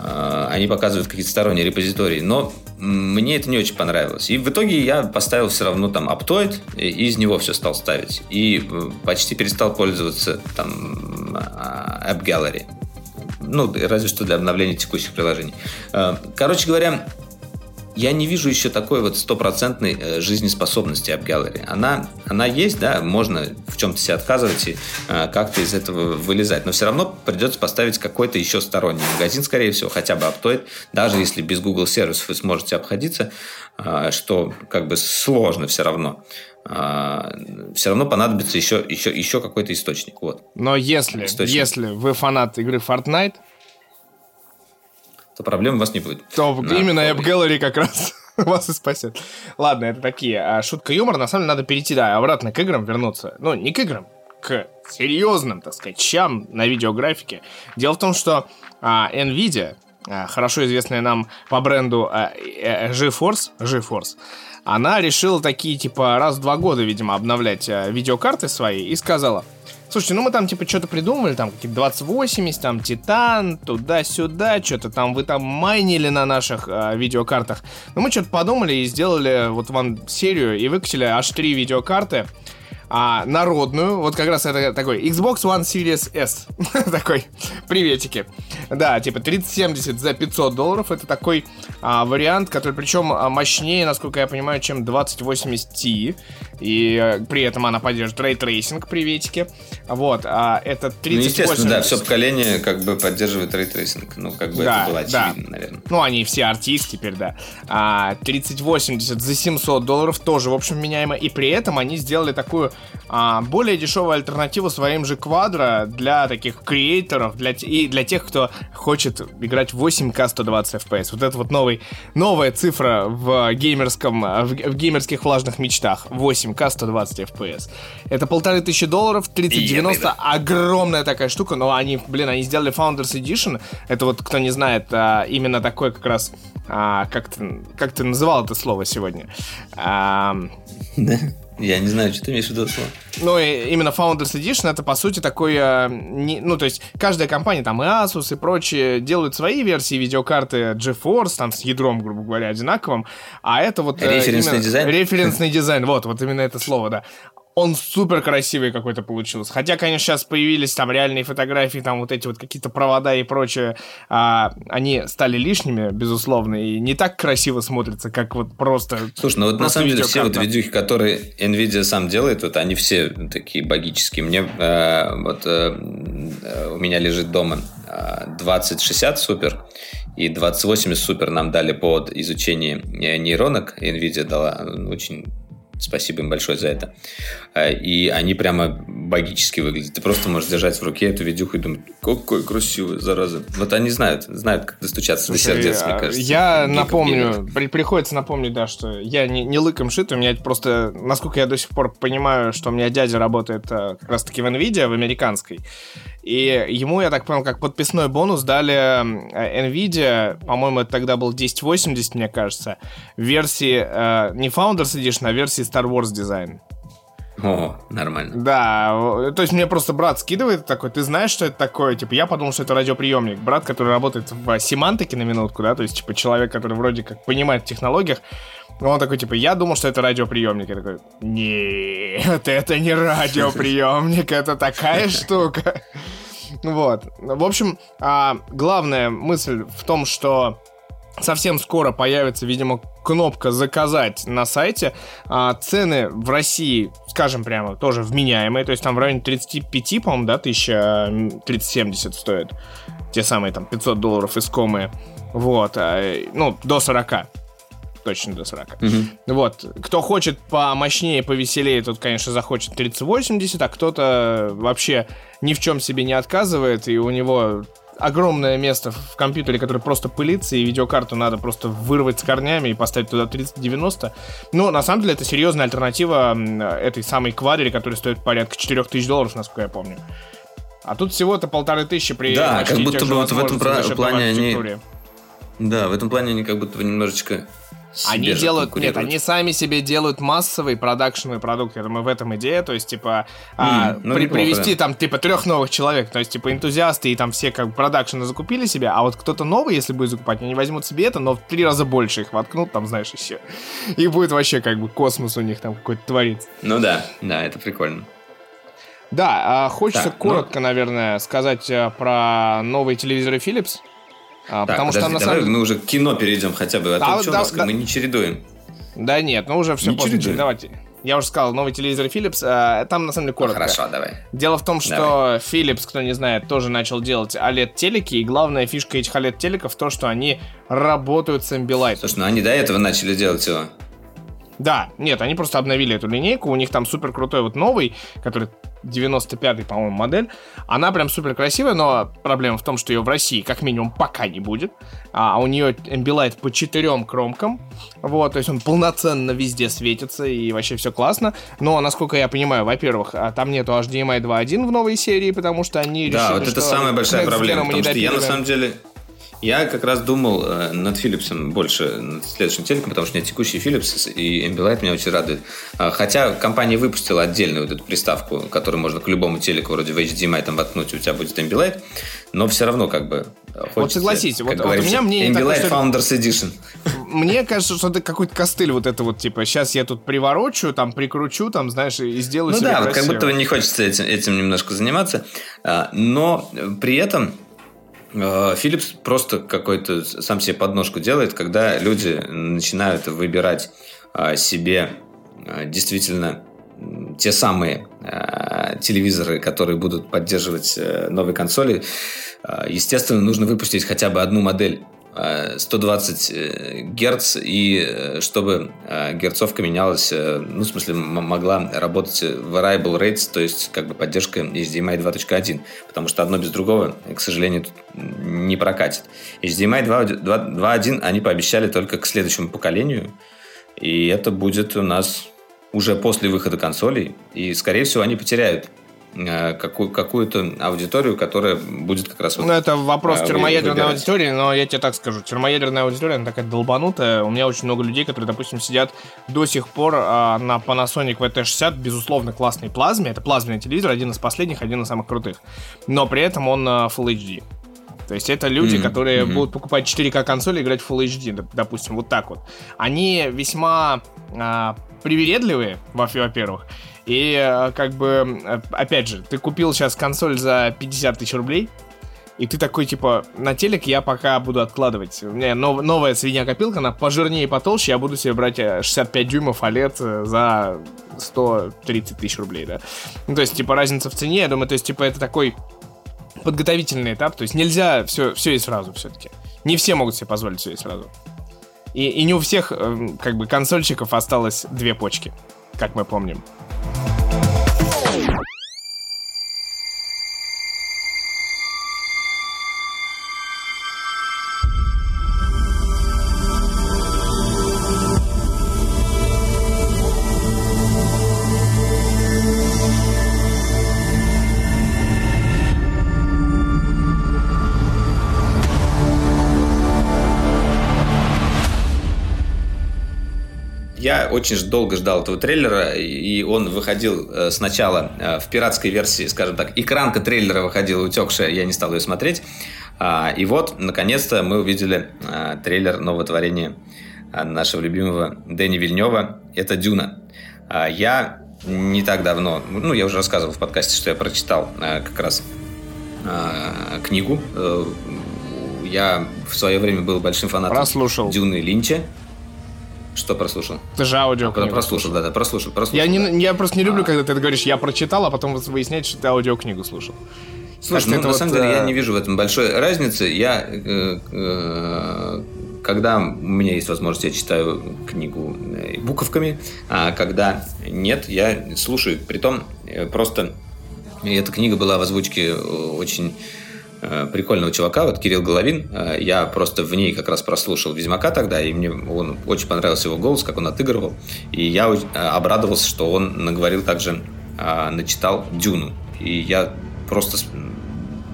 А, они показывают какие-то сторонние репозитории, но мне это не очень понравилось. И в итоге я поставил все равно там Aptoid, и из него все стал ставить. И э, почти перестал пользоваться там App Gallery. Ну, разве что для обновления текущих приложений. А, короче говоря, я не вижу еще такой вот стопроцентной э, жизнеспособности App Gallery. Она, она есть, да, можно в чем-то себе отказывать и э, как-то из этого вылезать, но все равно придется поставить какой-то еще сторонний магазин, скорее всего, хотя бы Aptoid, даже если без Google сервисов вы сможете обходиться, э, что как бы сложно все равно все равно понадобится еще, еще, еще какой-то источник. Вот. Но если, источник. если вы фанат игры Fortnite, то проблем у вас не будет. То на именно App Gallery как раз вас и спасет. Ладно, это такие. А шутка юмор, на самом деле надо перейти, да, обратно к играм вернуться. Ну, не к играм, к серьезным, так сказать, щам на видеографике. Дело в том, что а, Nvidia, а, хорошо известная нам по бренду а, а, GeForce, GeForce, она решила такие, типа, раз в два года, видимо, обновлять а, видеокарты свои и сказала – Слушайте, ну мы там типа что-то придумали, там какие-то 2080, там Титан, туда-сюда, что-то там вы там майнили на наших э, видеокартах. Но мы что-то подумали и сделали вот вам серию и выкатили аж три видеокарты а, народную, вот как раз это такой Xbox One Series S, такой, приветики. Да, типа 3070 за 500 долларов, это такой а, вариант, который причем а, мощнее, насколько я понимаю, чем 2080 Ti, и а, при этом она поддерживает ray tracing, приветики. Вот, а это 3080... Ну, естественно, да, все поколение как бы поддерживает ray tracing, ну, как бы да, это было очевидно, да. наверное. Ну, они все RTX теперь, да. А, 3080 за 700 долларов тоже, в общем, вменяемо, и при этом они сделали такую а, более дешевую альтернативу своим же квадро для таких креаторов для, и для тех, кто хочет играть в 8К 120 FPS. Вот это вот новый, новая цифра в геймерском, в, в геймерских влажных мечтах. 8К 120 FPS. Это полторы тысячи долларов, 3090, огромная такая штука, но они, блин, они сделали Founders Edition. Это вот, кто не знает, а, именно такой как раз а, как ты, как ты называл это слово сегодня? Я не знаю, что ты имеешь в виду слово. Ну, и именно Founders Edition это, по сути, такой... Э, не, ну, то есть, каждая компания, там, и Asus и прочие, делают свои версии видеокарты GeForce, там, с ядром, грубо говоря, одинаковым, а это вот... Э, референсный именно, дизайн? Референсный дизайн, вот, вот именно это слово, да он супер красивый какой-то получился. Хотя, конечно, сейчас появились там реальные фотографии, там вот эти вот какие-то провода и прочее, а, они стали лишними, безусловно, и не так красиво смотрятся, как вот просто... Слушай, ну вот на самом деле все вот видюхи, которые Nvidia сам делает, вот они все такие богические. Мне э, вот э, у меня лежит дома 2060 супер и 2080 супер нам дали под изучение нейронок. Nvidia дала очень Спасибо им большое за это. А, и они прямо богически выглядят. Ты просто можешь держать в руке эту видюху и думать, какой красивый, зараза. Вот они знают, знают, как достучаться Слушай, до сердец, мне а, кажется. Я напомню, при, приходится напомнить, да, что я не, не лыком шит, у меня просто, насколько я до сих пор понимаю, что у меня дядя работает а, как раз-таки в NVIDIA, в американской, и ему, я так понял, как подписной бонус дали NVIDIA, по-моему, это тогда был 1080, мне кажется, версии э, не Founders Edition, а версии Star Wars Design. О, нормально. Да, то есть мне просто брат скидывает такой, ты знаешь, что это такое? Типа, я подумал, что это радиоприемник. Брат, который работает в семантике на минутку, да, то есть, типа, человек, который вроде как понимает в технологиях, он такой, типа, я думал, что это радиоприемник. Я такой, нет, это не радиоприемник, это такая штука. Вот. В общем, а, главная мысль в том, что совсем скоро появится, видимо, кнопка «Заказать» на сайте. А, цены в России, скажем прямо, тоже вменяемые. То есть там в районе 35, по-моему, да, 1030-70 стоит. Те самые там 500 долларов искомые. Вот. А, ну, до 40 точно до 40. Угу. Вот. Кто хочет помощнее, повеселее, тот, конечно, захочет 3080, а кто-то вообще ни в чем себе не отказывает, и у него огромное место в компьютере, который просто пылится, и видеокарту надо просто вырвать с корнями и поставить туда 3090. Но на самом деле это серьезная альтернатива этой самой квадре, которая стоит порядка 4000 долларов, насколько я помню. А тут всего-то полторы тысячи при Да, как будто бы вот в этом плане они... Да, в этом плане они как будто бы немножечко они делают, нет, они сами себе делают массовый продакшновый продукт. Я думаю, в этом идея. То есть, типа, mm, а, ну, при, неплохо, привести да. там, типа, трех новых человек. То есть, типа, энтузиасты и там все как бы продакшены закупили себе, а вот кто-то новый, если будет закупать, они возьмут себе это, но в три раза больше их воткнут, там, знаешь, еще. И будет вообще как бы космос у них там какой-то творится. Ну да, да, это прикольно. Да, а хочется так, ну коротко, ну... наверное, сказать а, про новые телевизоры Philips. А, так, потому подожди, что на давай самом... мы уже к кино перейдем хотя бы, а да, то что да, нас, да, мы не чередуем. Да нет, ну уже все не после. Чередуем. Давайте. Я уже сказал, новый телевизор Philips, а, там на самом деле коротко. Ну, хорошо, давай. Дело в том, что давай. Philips, кто не знает, тоже начал делать OLED-телеки, и главная фишка этих OLED-телеков то, что они работают с Ambilight. Слушай, ну они до этого начали делать его. Да, нет, они просто обновили эту линейку, у них там супер крутой вот новый, который 95-й, по-моему, модель. Она прям супер красивая, но проблема в том, что ее в России как минимум пока не будет. А у нее Ambilight по четырем кромкам. Вот, то есть он полноценно везде светится и вообще все классно. Но, насколько я понимаю, во-первых, а там нету HDMI 2.1 в новой серии, потому что они да, решили, вот это самая большая проблема, потому что я на самом деле я как раз думал э, над Philips больше, над следующим телеком, потому что у меня текущий Philips и Ambilight меня очень радует. А, хотя компания выпустила отдельную вот эту приставку, которую можно к любому телеку вроде в HDMI там воткнуть, и у тебя будет Ambilight, но все равно как бы хочется, Вот согласитесь, вот, вот у меня мнение Ambilight такое, Founders Edition. Мне кажется, что это какой-то костыль вот это вот, типа, сейчас я тут приворочу, там, прикручу, там, знаешь, и сделаю ну да, вот как будто не хочется этим, этим немножко заниматься, а, но при этом Э, Philips просто какой-то сам себе подножку делает, когда люди начинают выбирать э, себе э, действительно те самые телевизоры, которые будут поддерживать новые консоли. Естественно, нужно выпустить хотя бы одну модель 120 э, герц, и э, чтобы э, герцовка менялась, ну, в смысле, могла работать variable rates, то есть как бы поддержка HDMI 2.1, потому что одно без другого, к сожалению, не прокатит. HDMI 2.1 они пообещали только к следующему поколению, и это будет у нас уже после выхода консолей, и, скорее всего, они потеряют Э, какую- какую-то аудиторию, которая будет как раз... Вот, ну, это вопрос э, термоядерной выбирать. аудитории, но я тебе так скажу. Термоядерная аудитория, она такая долбанутая. У меня очень много людей, которые, допустим, сидят до сих пор а, на Panasonic VT60, безусловно, классной плазме. Это плазменный телевизор, один из последних, один из самых крутых. Но при этом он а, Full HD. То есть это люди, mm-hmm. которые mm-hmm. будут покупать 4К консоль и играть в Full HD, допустим, вот так вот. Они весьма а, привередливые, во-первых, и э, как бы, э, опять же, ты купил сейчас консоль за 50 тысяч рублей, и ты такой, типа, на телек я пока буду откладывать. У меня нов- новая свинья-копилка, она пожирнее и потолще, я буду себе брать 65 э, дюймов OLED за 130 тысяч рублей, да. Ну, то есть, типа, разница в цене, я думаю, то есть, типа, это такой подготовительный этап, то есть нельзя все, все и сразу все-таки. Не все могут себе позволить все и сразу. И, и не у всех, как бы, консольщиков осталось две почки, как мы помним. Я очень долго ждал этого трейлера, и он выходил э, сначала э, в пиратской версии, скажем так, экранка трейлера выходила утекшая, я не стал ее смотреть. А, и вот, наконец-то, мы увидели э, трейлер нового творения нашего любимого Дэни Вильнева. Это «Дюна». А, я не так давно, ну, я уже рассказывал в подкасте, что я прочитал как раз книгу. Я в свое время был большим фанатом Прослушал. Дюны Линча. Что прослушал? Ты же аудио. А, прослушал, да, да, прослушал, прослушал. Я, да. не, я просто не люблю, а. когда ты говоришь, я прочитал, а потом выясняется, что ты аудиокнигу слушал. Слушай, ну, на вот, самом деле я э, не вижу в этом большой разницы. Я, э, э, когда у меня есть возможность, я читаю книгу э, буковками, а когда нет, я слушаю. Притом э, просто эта книга была в озвучке очень прикольного чувака, вот Кирилл Головин. Э, я просто в ней как раз прослушал Ведьмака тогда, и мне он очень понравился его голос, как он отыгрывал. И я э, обрадовался, что он наговорил также, начитал Дюну. И я просто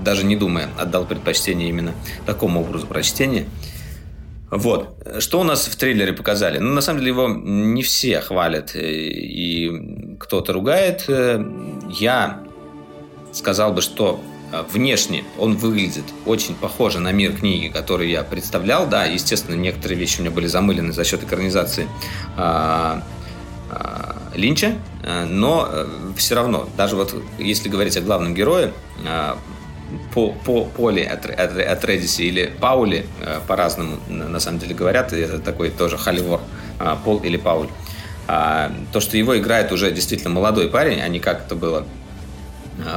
даже не думая, отдал предпочтение именно такому образу прочтения. Вот. Что у нас в трейлере показали? Ну, на самом деле, его не все хвалят и кто-то ругает. Я сказал бы, что внешне он выглядит очень похоже на мир книги, который я представлял. Да, естественно, некоторые вещи у меня были замылены за счет экранизации а, а, Линча, но э, все равно, даже вот если говорить о главном герое, а, по, по Поле Редиси или Паули, э, по-разному на самом деле говорят, это такой тоже холивор, Пол или Пауль. То, что его играет уже действительно молодой парень, а не как это было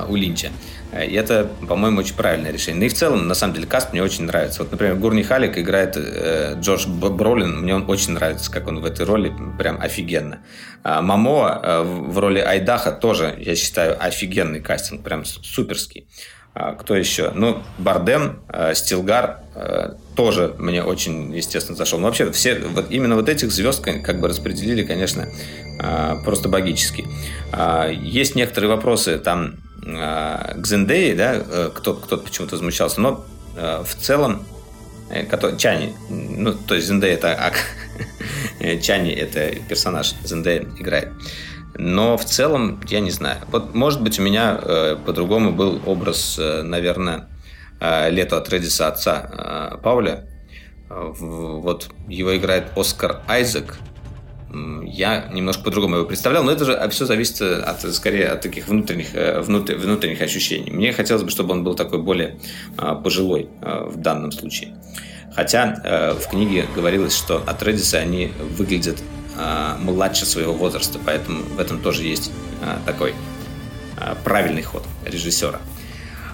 у Линча. И это, по-моему, очень правильное решение. И в целом, на самом деле, каст мне очень нравится. Вот, например, Гурни Халик играет э, Джордж Бролин. Мне он очень нравится, как он в этой роли. Прям офигенно. А Мамо э, в роли Айдаха тоже, я считаю, офигенный кастинг. Прям суперский. А, кто еще? Ну, Бардем, э, Стилгар э, тоже мне очень, естественно, зашел. Но вообще, все, вот именно вот этих звезд как бы распределили, конечно, просто богически. Э, есть некоторые вопросы там э, к Зендее, да, э, кто-то кто почему-то возмущался, но э, в целом э, который, Чани, ну, то есть Зендея это ак, Чани это персонаж, Зендея играет. Но в целом, я не знаю. Вот, может быть, у меня э, по-другому был образ, э, наверное, э, лето от Редиса отца э, Пауля. Э, вот его играет Оскар Айзек я немножко по-другому его представлял, но это же все зависит от, скорее от таких внутренних, э, внутр, внутренних ощущений. Мне хотелось бы, чтобы он был такой более а, пожилой а, в данном случае. Хотя а, в книге говорилось, что от Редиса они выглядят а, младше своего возраста, поэтому в этом тоже есть а, такой а, правильный ход режиссера.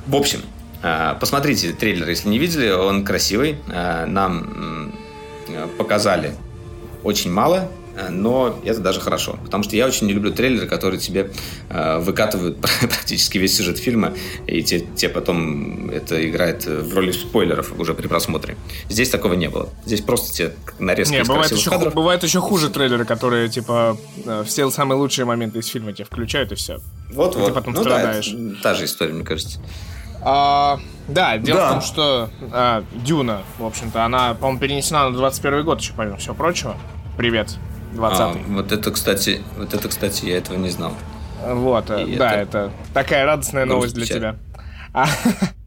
В общем, а, посмотрите трейлер, если не видели, он красивый. А, нам показали очень мало, Э, но это даже хорошо, потому что я очень не люблю трейлеры, которые тебе э, выкатывают практически весь сюжет фильма, и те, те потом это играет в роли спойлеров уже при просмотре. Здесь такого не было. Здесь просто тебе нарезка не, бывает еще, кадров. бывает еще хуже трейлеры, которые типа э, все самые лучшие моменты из фильма тебе включают и все. Вот-вот. Ты потом ну, страдаешь. Да, та же история, мне кажется. А, да, дело да. в том, что а, Дюна, в общем-то, она, по-моему, перенесена на 21 год еще, помимо всего прочего. Привет. 20 а, вот это, кстати, вот это, кстати, я этого не знал. Вот, И да, это, это такая радостная новость для тебя. А,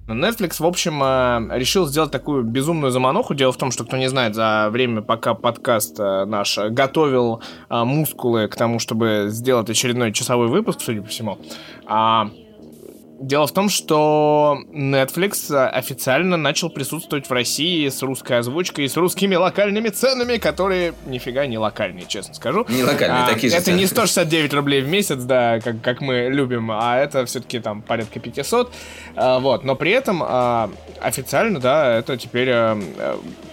Netflix, в общем, э, решил сделать такую безумную замануху. Дело в том, что, кто не знает, за время, пока подкаст э, наш готовил э, мускулы к тому, чтобы сделать очередной часовой выпуск, судя по всему, а, Дело в том, что Netflix официально начал присутствовать в России с русской озвучкой и с русскими локальными ценами, которые нифига не локальные, честно скажу. Не локальные, а, такие же Это цены. не 169 рублей в месяц, да, как, как мы любим, а это все-таки там порядка 500. А, вот, но при этом а, официально, да, это теперь а,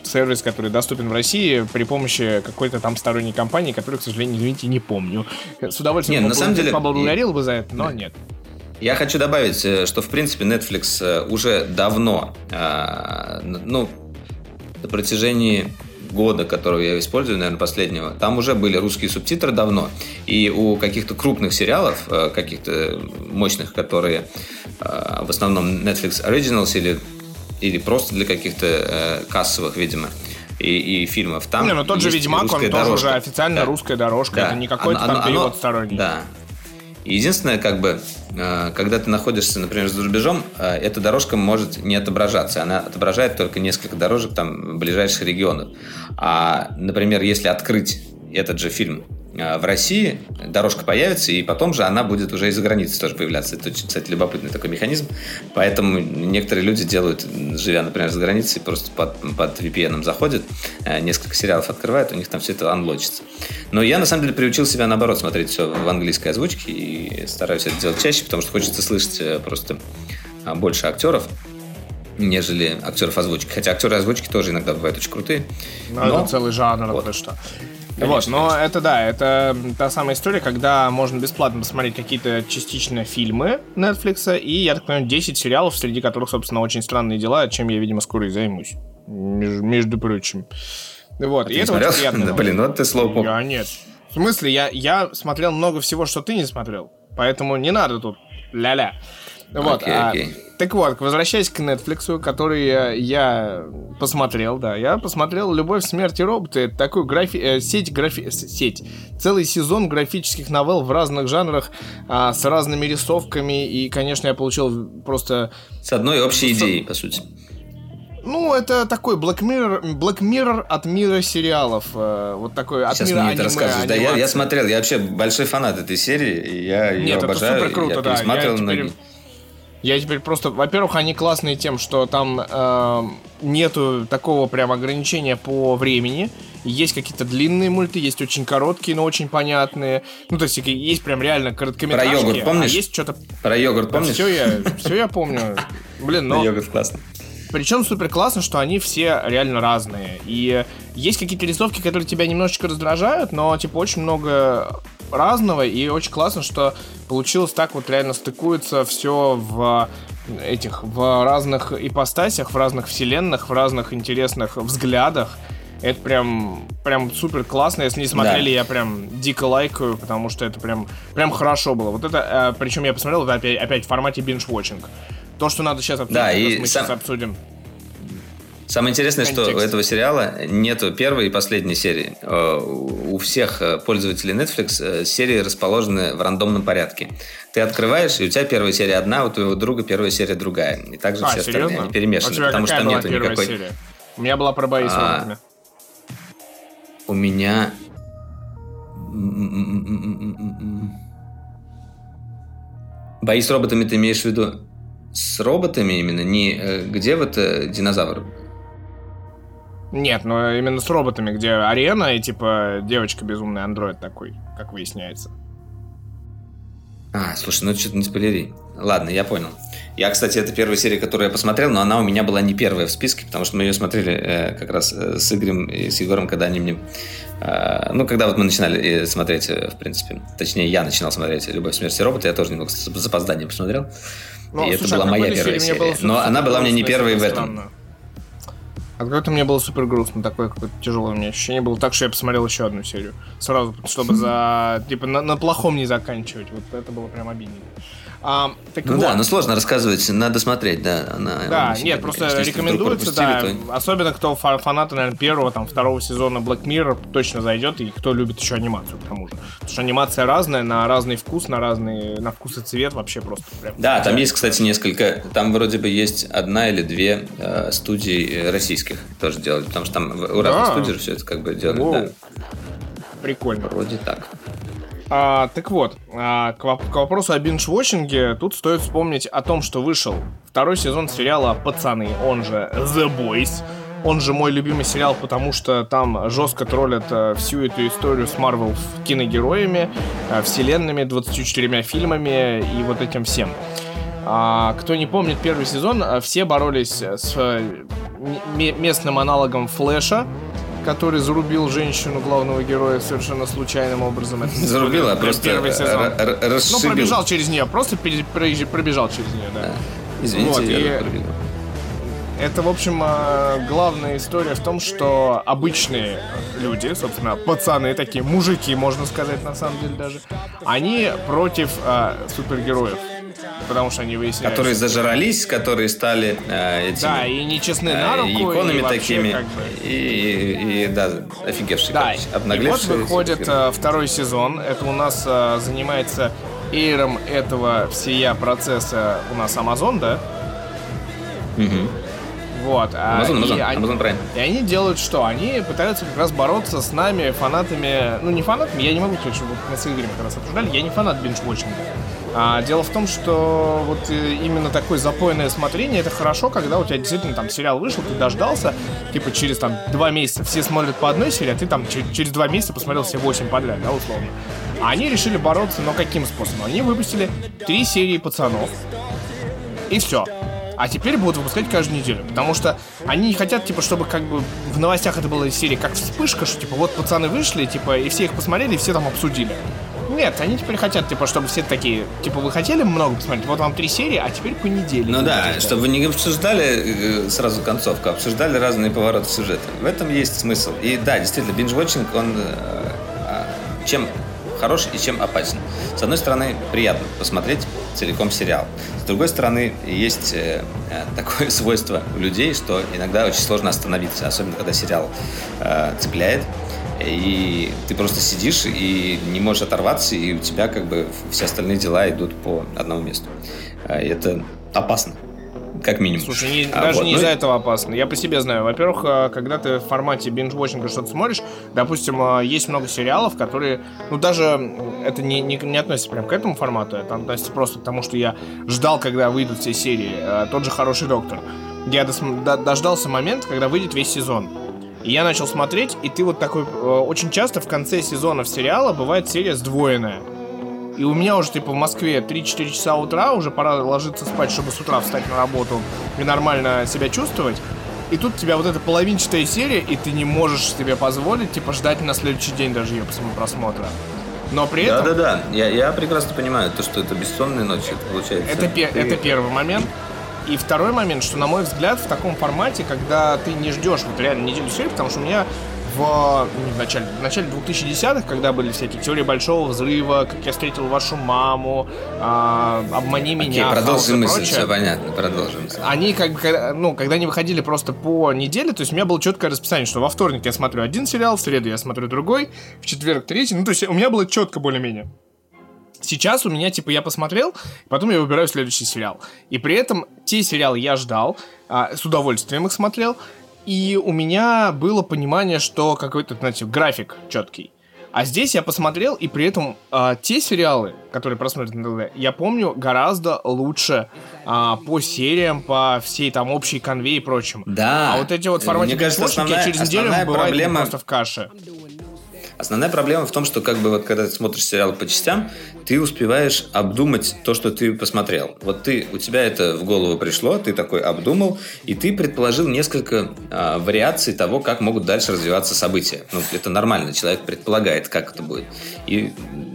сервис, который доступен в России при помощи какой-то там сторонней компании, которую, к сожалению, извините, не помню. С удовольствием не, на самом деле... поблагодарил бы за это, но нет. Я хочу добавить, э, что в принципе Netflix э, уже давно, э, ну, на протяжении года, которого я использую, наверное, последнего, там уже были русские субтитры давно. И у каких-то крупных сериалов, каких-то мощных, которые в основном Netflix Originals или, или просто для каких-то кассовых, видимо, и, и фильмов. Там не, ну тот же Ведьмак, он тоже уже официально да. русская дорожка. Да. Это не какой-то оно, там оно, перевод сторонний. Да, Единственное, как бы, э, когда ты находишься, например, за рубежом, э, эта дорожка может не отображаться. Она отображает только несколько дорожек там ближайших регионов. А, например, если открыть этот же фильм а, в России дорожка появится, и потом же она будет уже из-за границы тоже появляться. Это, кстати, любопытный такой механизм. Поэтому некоторые люди делают, живя, например, за границей, просто под, под VPN заходят, э, несколько сериалов открывают, у них там все это анлочится. Но я, на самом деле, приучил себя, наоборот, смотреть все в английской озвучке и стараюсь это делать чаще, потому что хочется слышать э, просто больше актеров нежели актеров озвучки. Хотя актеры озвучки тоже иногда бывают очень крутые. Но, но... это целый жанр, вот. что. Вот, но это да, это та самая история, когда можно бесплатно посмотреть какие-то частично фильмы Netflix, и, я так понимаю, 10 сериалов, среди которых, собственно, очень странные дела, чем я, видимо, скоро и займусь. Между, между прочим. Вот, а и это смотрел? очень приятно. Да, блин, вот ты слоупок. Я нет. В смысле, я, я смотрел много всего, что ты не смотрел. Поэтому не надо тут ля-ля. Вот, окей, окей. А, так вот, возвращаясь к Netflix, который я, я посмотрел, да, я посмотрел «Любовь, смерть и роботы». Это такую графи... э, сеть, графи... сеть, целый сезон графических новелл в разных жанрах, а, с разными рисовками, и, конечно, я получил просто... С одной общей идеей, по сути. Ну, это такой Black Mirror, Black Mirror от мира сериалов. Э, вот такой от Сейчас мира мне аниме, это рассказываешь. Да, я, я смотрел, я вообще большой фанат этой серии, я ее Нет, обожаю. Это супер круто, я да. Я теперь, я теперь просто... Во-первых, они классные тем, что там э, нету такого прям ограничения по времени. Есть какие-то длинные мульты, есть очень короткие, но очень понятные. Ну, то есть есть прям реально короткометражки. Про йогурт а помнишь? А есть что-то... Про йогурт помнишь? Все я, все я помню. Блин, но... Йогурт классно. Причем супер классно, что они все реально разные. И есть какие-то рисовки, которые тебя немножечко раздражают, но типа очень много разного, и очень классно, что получилось так вот реально стыкуется все в этих, в разных ипостасях, в разных вселенных, в разных интересных взглядах. Это прям, прям супер классно. Если не смотрели, да. я прям дико лайкаю, потому что это прям, прям хорошо было. Вот это, э, причем я посмотрел это опять, опять в формате binge-watching. То, что надо сейчас обсудить, да, и мы сам... сейчас обсудим. Самое интересное, Контекст. что у этого сериала нету первой и последней серии. Э, у всех э, пользователей Netflix э, серии расположены в рандомном порядке. Ты открываешь, и у тебя первая серия одна, у твоего друга первая серия другая. И также а, все серьезно? остальные они перемешаны, а потому что нету никакой... Серия? У меня была про бои с а... роботами. У меня... Бои с роботами ты имеешь в виду с роботами именно? Не где вот динозавр нет, но именно с роботами, где арена и типа девочка безумный андроид такой, как выясняется. А, слушай, ну что-то не спойлери. Ладно, я понял. Я, кстати, это первая серия, которую я посмотрел, но она у меня была не первая в списке, потому что мы ее смотрели э, как раз э, с Игорем и с Егором, когда они мне... Э, ну, когда вот мы начинали э, смотреть, э, в принципе, точнее, я начинал смотреть «Любовь, смерть и роботы», я тоже немного с запозданием посмотрел. Ну, и слушай, это была моя первая серия. Но она была мне не первой в этом. Странно. А какое-то мне было супер грустно, такое какое-то тяжелое у меня ощущение было так, что я посмотрел еще одну серию. Сразу, чтобы за, типа, на, на плохом не заканчивать. Вот это было прям обидно. А, так ну вот. да, ну сложно рассказывать, надо смотреть, да. Она, да, нет, просто рекомендуется, да. То... Особенно кто фанаты, наверное, первого, там, второго сезона Black Mirror точно зайдет, и кто любит еще анимацию, к тому же. Потому что анимация разная, на разный вкус, на разный, на вкус и цвет вообще просто прям. Да, там есть, кстати, несколько, там вроде бы есть одна или две э, студии российских тоже делали, потому что там у разных да. студий все это как бы делали, да. Прикольно. Вроде так. А, так вот, а, к, к вопросу о биндж-вотчинге, тут стоит вспомнить о том, что вышел второй сезон сериала «Пацаны», он же «The Boys», он же мой любимый сериал, потому что там жестко троллят э, всю эту историю с Марвел киногероями, э, вселенными, 24 фильмами и вот этим всем. А, кто не помнит первый сезон, э, все боролись с местным аналогом Флэша, который зарубил женщину главного героя совершенно случайным образом. Это зарубил, а просто первый сезон. Ну, пробежал через нее, просто пробежал через нее, да. Извините, вот, я и... Это, в общем, главная история в том, что обычные люди, собственно, пацаны, такие мужики, можно сказать, на самом деле даже, они против э, супергероев потому что они выясняют... Которые зажрались, которые стали э, этими... Да, и нечестны э, на руку, иконами и такими, как бы... и, и, и, да, офигевшие, да, короче, И вот выходит э, второй сезон, это у нас э, занимается эйром этого всея процесса у нас Amazon, да? Угу. Вот. А Amazon, Amazon, они, Amazon Prime. И они делают что? Они пытаются как раз бороться с нами, фанатами... Ну, не фанатами, я не могу сказать, что мы с Игорем как раз обсуждали, я не фанат бинж-вотчинга. А, дело в том, что вот э, именно такое запойное смотрение это хорошо, когда у тебя действительно там сериал вышел, ты дождался, типа через там два месяца все смотрят по одной серии, а ты там через, два месяца посмотрел все восемь подряд, да, условно. А они решили бороться, но каким способом? Они выпустили три серии пацанов. И все. А теперь будут выпускать каждую неделю. Потому что они не хотят, типа, чтобы как бы в новостях это была серия как вспышка, что типа вот пацаны вышли, типа, и все их посмотрели, и все там обсудили. Нет, они теперь хотят, типа, чтобы все такие, типа, вы хотели много посмотреть, вот вам три серии, а теперь по неделе. Ну да, чтобы вы не обсуждали э, сразу концовку, а обсуждали разные повороты сюжета. В этом есть смысл. И да, действительно, binge-watching, он... Э, а, чем хорош и чем опасен. С одной стороны, приятно посмотреть целиком сериал. С другой стороны, есть э, э, такое свойство у людей, что иногда очень сложно остановиться, особенно когда сериал э, цепляет и ты просто сидишь и не можешь оторваться, и у тебя как бы все остальные дела идут по одному месту. А, это опасно как минимум. Слушай, не, а, даже вот, не ну... из-за этого опасно. Я по себе знаю. Во-первых, а, когда ты в формате биндж-вотчинга что-то смотришь, допустим, а, есть много сериалов, которые, ну, даже это не, не, не относится прям к этому формату, это относится просто к тому, что я ждал, когда выйдут все серии. Тот же «Хороший доктор». Я дождался момента, когда выйдет весь сезон. И я начал смотреть, и ты вот такой... Э, очень часто в конце сезонов сериала бывает серия сдвоенная. И у меня уже, типа, в Москве 3-4 часа утра, уже пора ложиться спать, чтобы с утра встать на работу и нормально себя чувствовать. И тут у тебя вот эта половинчатая серия, и ты не можешь себе позволить, типа, ждать на следующий день даже ее просмотра. Но при этом... Да-да-да, я, я прекрасно понимаю, то, что это бессонные ночи, это получается. Это, пе- ты... это первый момент. И второй момент, что, на мой взгляд, в таком формате, когда ты не ждешь вот реально неделю серии, потому что у меня в, в начале, в начале 2010-х, когда были всякие теории большого взрыва, как я встретил вашу маму, а, обмани меня. Окей, продолжим мысль, все понятно, продолжим. Они как бы, ну, когда они выходили просто по неделе, то есть у меня было четкое расписание, что во вторник я смотрю один сериал, в среду я смотрю другой, в четверг третий, ну, то есть у меня было четко более-менее. Сейчас у меня, типа, я посмотрел, потом я выбираю следующий сериал. И при этом те сериалы я ждал, а, с удовольствием их смотрел, и у меня было понимание, что какой-то, знаете, график четкий. А здесь я посмотрел, и при этом а, те сериалы, которые просмотрены на ТВ, я помню гораздо лучше а, по сериям, по всей там общей конве и прочим. Да. А вот эти вот форматы Мне кажется, основная, я через неделю бывает проблема... просто в каше. Основная проблема в том, что как бы вот когда ты смотришь сериал по частям, ты успеваешь обдумать то, что ты посмотрел. Вот ты, у тебя это в голову пришло, ты такой обдумал, и ты предположил несколько а, вариаций того, как могут дальше развиваться события. Ну, это нормально, человек предполагает, как это будет. И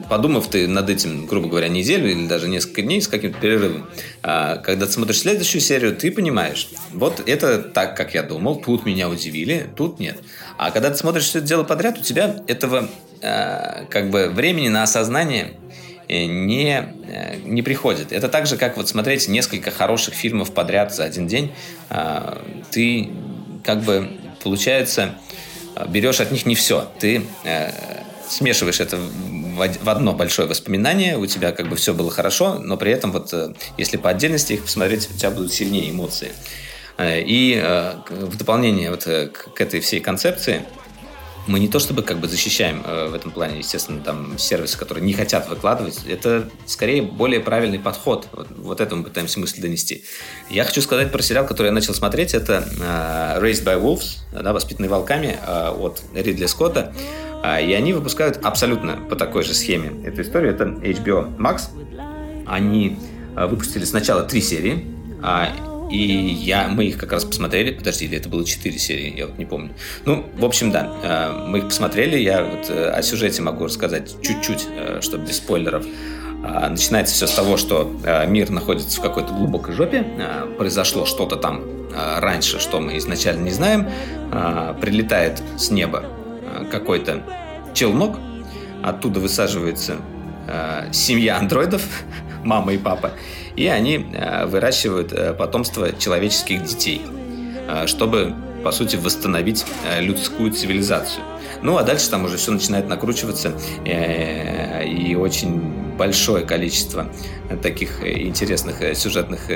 подумав ты над этим, грубо говоря, неделю или даже несколько дней с каким-то перерывом, а, когда ты смотришь следующую серию, ты понимаешь, вот это так, как я думал, тут меня удивили, тут нет. А когда ты смотришь все это дело подряд, у тебя этого э, как бы времени на осознание э, не, э, не приходит. Это так же, как вот смотреть несколько хороших фильмов подряд за один день. Э, ты как бы, получается, берешь от них не все. Ты смешиваешь это в одно большое воспоминание, у тебя как бы все было хорошо, но при этом вот если по отдельности их посмотреть, у тебя будут сильнее эмоции. И в дополнение вот к этой всей концепции мы не то чтобы как бы защищаем в этом плане, естественно, там сервисы, которые не хотят выкладывать, это скорее более правильный подход. Вот, вот это мы пытаемся мысль донести. Я хочу сказать про сериал, который я начал смотреть, это Raised by Wolves, да, «Воспитанные волками» от Ридли Скотта. И они выпускают абсолютно по такой же схеме эту историю. Это HBO Max. Они выпустили сначала три серии, а и я, мы их как раз посмотрели. Подожди, или это было 4 серии, я вот не помню. Ну, в общем, да, э, мы их посмотрели. Я вот э, о сюжете могу рассказать чуть-чуть, э, чтобы без спойлеров. А, начинается все с того, что мир находится в какой-то глубокой жопе. Произошло что-то там раньше, что мы изначально не знаем. Прилетает с неба какой-то челнок. Оттуда высаживается семья андроидов, мама и папа и они э, выращивают э, потомство человеческих детей, э, чтобы, по сути, восстановить людскую цивилизацию. Ну, а дальше там уже все начинает накручиваться, и очень большое количество таких интересных сюжетных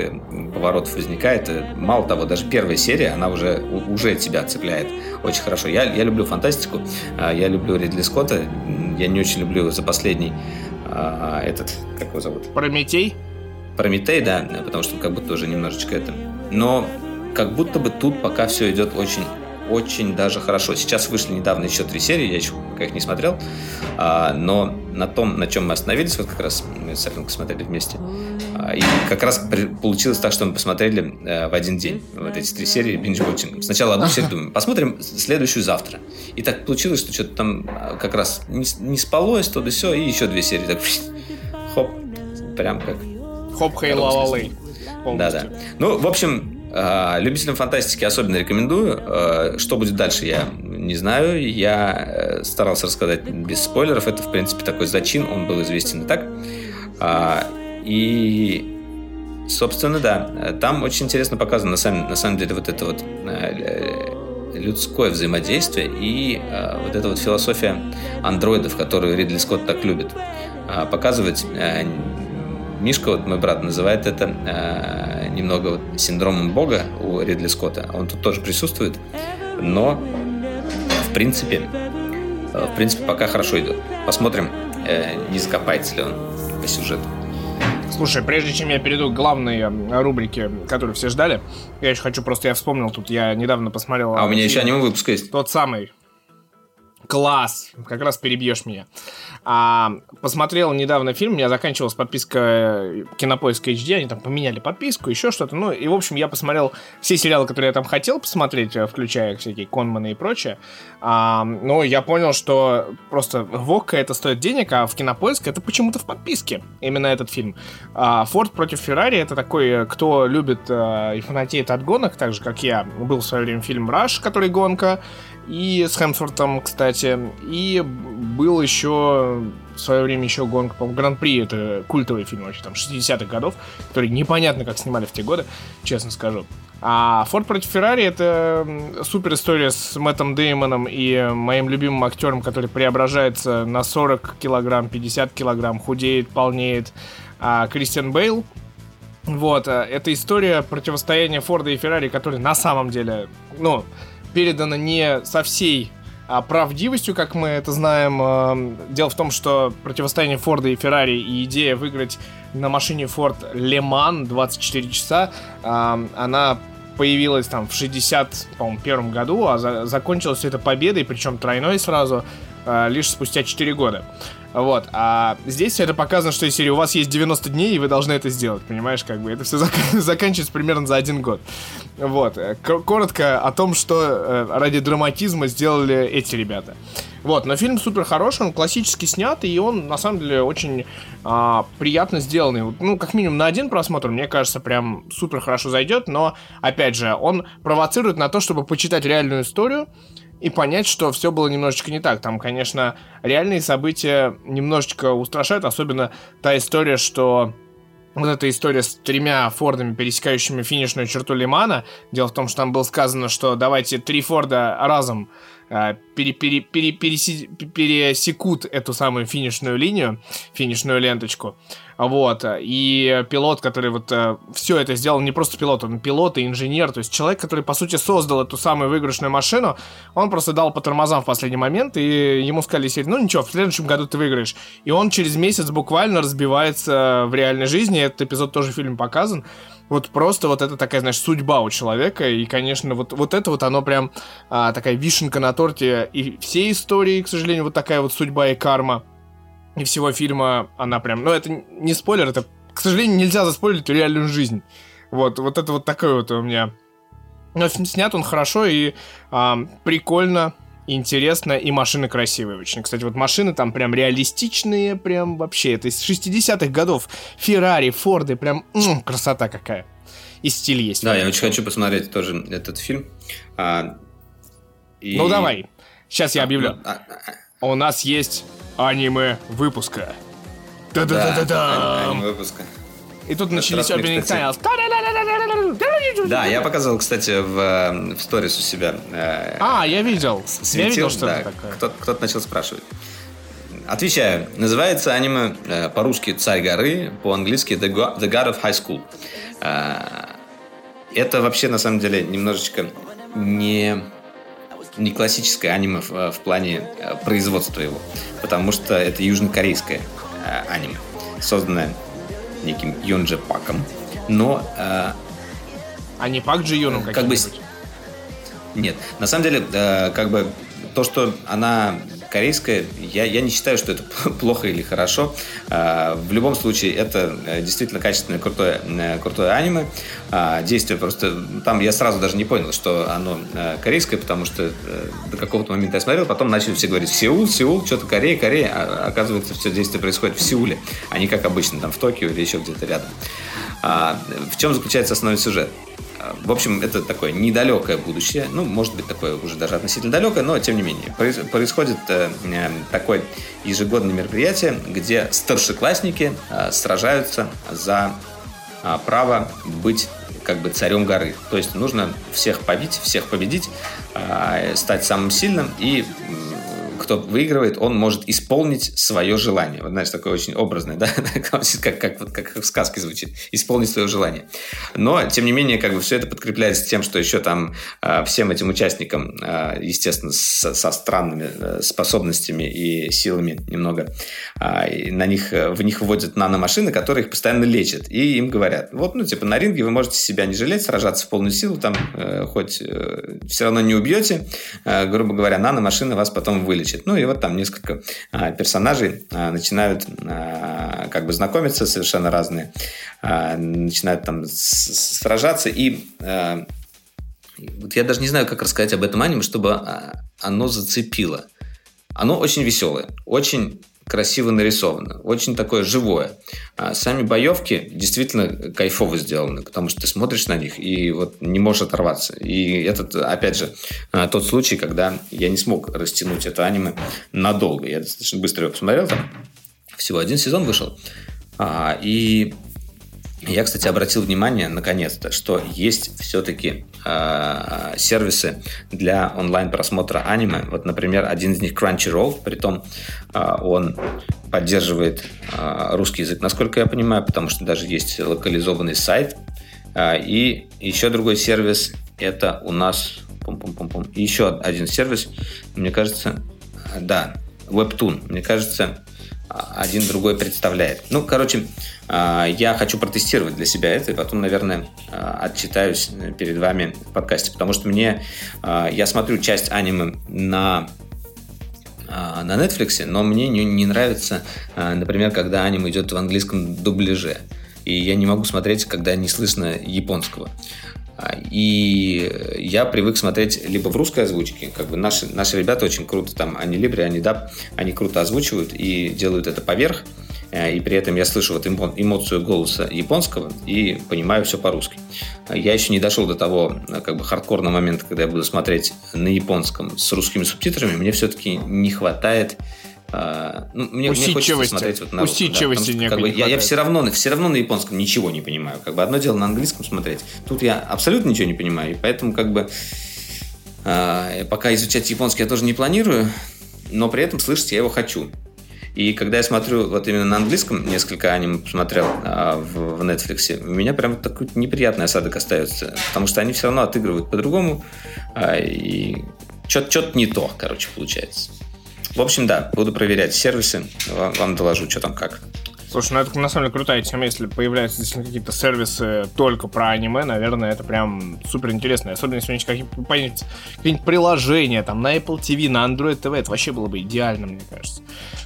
поворотов возникает. Мало того, даже первая серия, она уже, уже тебя цепляет очень хорошо. Я, я люблю фантастику, я люблю Ридли Скотта, я не очень люблю за последний этот, как его зовут? Прометей? Прометей, да, потому что как будто уже немножечко это. Но как будто бы тут пока все идет очень очень даже хорошо. Сейчас вышли недавно еще три серии, я еще пока их не смотрел, а, но на том, на чем мы остановились, вот как раз мы с Аленкой смотрели вместе, а, и как раз при, получилось так, что мы посмотрели а, в один день вот эти три серии watching. Сначала одну серию думаем, посмотрим следующую завтра. И так получилось, что что-то там а, как раз не, не спалось, то да все, и еще две серии. Так, хоп, прям как Хоп, хей, ла ла Да, да. Ну, в общем, э, любителям фантастики особенно рекомендую. Э, что будет дальше, я не знаю. Я э, старался рассказать без спойлеров. Это, в принципе, такой зачин. Он был известен и так. И, собственно, да. Там очень интересно показано, на самом, на самом деле, вот это вот людское взаимодействие и вот эта вот философия андроидов, которую Ридли Скотт так любит показывать. Мишка, вот мой брат, называет это э, немного вот синдромом Бога у Ридли Скотта. Он тут тоже присутствует, но в принципе, э, в принципе, пока хорошо идет. Посмотрим, э, не закопается ли он по сюжету. Слушай, прежде чем я перейду к главной э, рубрике, которую все ждали, я еще хочу просто, я вспомнил, тут я недавно посмотрел... А у меня еще аниме выпуск есть. Тот самый. Класс! Как раз перебьешь меня. А, посмотрел недавно фильм, у меня заканчивалась подписка э, Кинопоиск HD, они там поменяли подписку, еще что-то. Ну, и, в общем, я посмотрел все сериалы, которые я там хотел посмотреть, э, включая всякие Конманы и прочее. А, но я понял, что просто Вокка это стоит денег, а в Кинопоиск это почему-то в подписке. Именно этот фильм. А, Форд против Феррари это такой, э, кто любит а, и фанатеет от гонок, так же, как я. Был в свое время фильм «Раш», который гонка и с Хемсвортом, кстати. И был еще в свое время еще гонка, по-моему, Гран-при, это культовый фильм вообще, там, 60-х годов, который непонятно как снимали в те годы, честно скажу. А Форд против Феррари это супер история с Мэттом Деймоном и моим любимым актером, который преображается на 40 килограмм, 50 килограмм, худеет, полнеет, а, Кристиан Бейл. Вот, а, это история противостояния Форда и Феррари, который на самом деле, ну, передано не со всей а, правдивостью, как мы это знаем. А, дело в том, что противостояние Форда и Феррари и идея выиграть на машине Форд Леман 24 часа, а, она появилась там в 61 году, а за, закончилась это победой, причем тройной сразу, а, лишь спустя 4 года. Вот, а здесь это показано, что серии у вас есть 90 дней, и вы должны это сделать, понимаешь, как бы это все зак- заканчивается примерно за один год. Вот, э, коротко о том, что э, ради драматизма сделали эти ребята. Вот, но фильм супер хороший, он классически снят, и он, на самом деле, очень а, приятно сделанный. Ну, как минимум на один просмотр, мне кажется, прям супер хорошо зайдет, но, опять же, он провоцирует на то, чтобы почитать реальную историю, и понять, что все было немножечко не так. Там, конечно, реальные события немножечко устрашают, особенно та история, что вот эта история с тремя Фордами, пересекающими финишную черту Лимана. Дело в том, что там было сказано, что давайте три Форда разом пере, пере, пере, переси, пересекут эту самую финишную линию, финишную ленточку. Вот. И пилот, который вот э, все это сделал, не просто пилот, он пилот и инженер, то есть человек, который, по сути, создал эту самую выигрышную машину, он просто дал по тормозам в последний момент, и ему сказали, ну ничего, в следующем году ты выиграешь. И он через месяц буквально разбивается в реальной жизни, этот эпизод тоже в фильме показан. Вот просто вот это такая, знаешь, судьба у человека, и, конечно, вот, вот это вот оно прям а, такая вишенка на торте и всей истории, к сожалению, вот такая вот судьба и карма и всего фильма она прям... Ну, это не спойлер, это, к сожалению, нельзя заспойлерить реальную жизнь. Вот, вот это вот такое вот у меня... Но снят он хорошо и а, прикольно, интересно, и машины красивые очень. Кстати, вот машины там прям реалистичные, прям вообще, это из 60-х годов. Феррари, Форды, прям м-м, красота какая. И стиль есть. Да, я очень хочу посмотреть тоже этот фильм. А, и... Ну давай, сейчас я а, объявлю. А, а, у нас есть аниме выпуска. Да-да-да-да-да. Аниме выпуска. И тут начались opening titles. Да, я показывал, кстати, в, э, в сторис у себя. Э, а, я видел. Светил, я видел, что да, это такое. Кто-то, кто начал спрашивать. Отвечаю. Называется аниме э, по-русски «Царь горы», по-английски «The God of High School». Это вообще, на самом деле, немножечко не не классическое аниме в, в плане производства его, потому что это южнокорейское аниме, созданное неким Йонджи Паком, но... Э, а не Пак Джи Юном как бы Нет, на самом деле, э, как бы то, что она корейская, я, я не считаю, что это плохо или хорошо. А, в любом случае, это э, действительно качественное, крутое, э, крутое аниме. А, действие просто... Там я сразу даже не понял, что оно э, корейское, потому что до какого-то момента я смотрел, потом начали все говорить Сеул, Сеул, что-то Корея, Корея. А, оказывается, все действие происходит в Сеуле, а не как обычно там в Токио или еще где-то рядом. В чем заключается основной сюжет? В общем, это такое недалекое будущее, ну, может быть, такое уже даже относительно далекое, но тем не менее. Происходит э, такое ежегодное мероприятие, где старшеклассники сражаются за право быть как бы царем горы. То есть нужно всех побить, всех победить, стать самым сильным и кто выигрывает, он может исполнить свое желание. Вот, знаешь, такое очень образное, да, как, как, как в сказке звучит. Исполнить свое желание. Но, тем не менее, как бы все это подкрепляется тем, что еще там э, всем этим участникам, э, естественно, с, со странными э, способностями и силами немного, э, на них, в них вводят наномашины, которые их постоянно лечат. И им говорят, вот, ну, типа, на ринге вы можете себя не жалеть, сражаться в полную силу, там, э, хоть э, все равно не убьете, э, грубо говоря, наномашины вас потом вылечат вылечит. Ну и вот там несколько а, персонажей а, начинают а, как бы знакомиться совершенно разные, начинают там сражаться и вот я даже не знаю, как рассказать об этом аниме, чтобы оно зацепило. Оно очень веселое, очень красиво нарисовано, очень такое живое. А сами боевки действительно кайфово сделаны, потому что ты смотришь на них и вот не можешь оторваться. И этот, опять же, а, тот случай, когда я не смог растянуть это аниме надолго. Я достаточно быстро его посмотрел, там всего один сезон вышел. А, и я, кстати, обратил внимание, наконец-то, что есть все-таки э, сервисы для онлайн-просмотра аниме. Вот, например, один из них Crunchyroll, притом э, он поддерживает э, русский язык, насколько я понимаю, потому что даже есть локализованный сайт. Э, и еще другой сервис – это у нас... Пум -пум -пум -пум. еще один сервис, мне кажется, да, Webtoon. Мне кажется, один другой представляет. Ну, короче, а, я хочу протестировать для себя это, и потом, наверное, а, отчитаюсь перед вами в подкасте, потому что мне, а, я смотрю часть аниме на на Netflix, но мне не, не нравится, например, когда аниме идет в английском дубляже. И я не могу смотреть, когда не слышно японского. И я привык смотреть либо в русской озвучке, как бы наши, наши ребята очень круто, там, они Либри, они Даб, они круто озвучивают и делают это поверх, э, и при этом я слышу вот эмоцию голоса японского и понимаю все по-русски. Я еще не дошел до того э, как бы хардкорного момента, когда я буду смотреть на японском с русскими субтитрами, мне все-таки не хватает а, ну, мне, мне хочется смотреть вот на Усидчивости да, как бы, я, я все равно, все равно на японском ничего не понимаю. Как бы одно дело на английском смотреть. Тут я абсолютно ничего не понимаю. И поэтому как бы э, пока изучать японский я тоже не планирую, но при этом слышать я его хочу. И когда я смотрю вот именно на английском, несколько аниме посмотрел а, в, в Netflix, у меня прям такой неприятный осадок остается, потому что они все равно отыгрывают по-другому, а, и что-то не то, короче, получается. В общем, да, буду проверять сервисы, вам, доложу, что там как. Слушай, ну это на самом деле крутая тема, если появляются действительно какие-то сервисы только про аниме, наверное, это прям супер интересно. Особенно если у них какие-нибудь, приложения там на Apple TV, на Android TV, это вообще было бы идеально, мне кажется.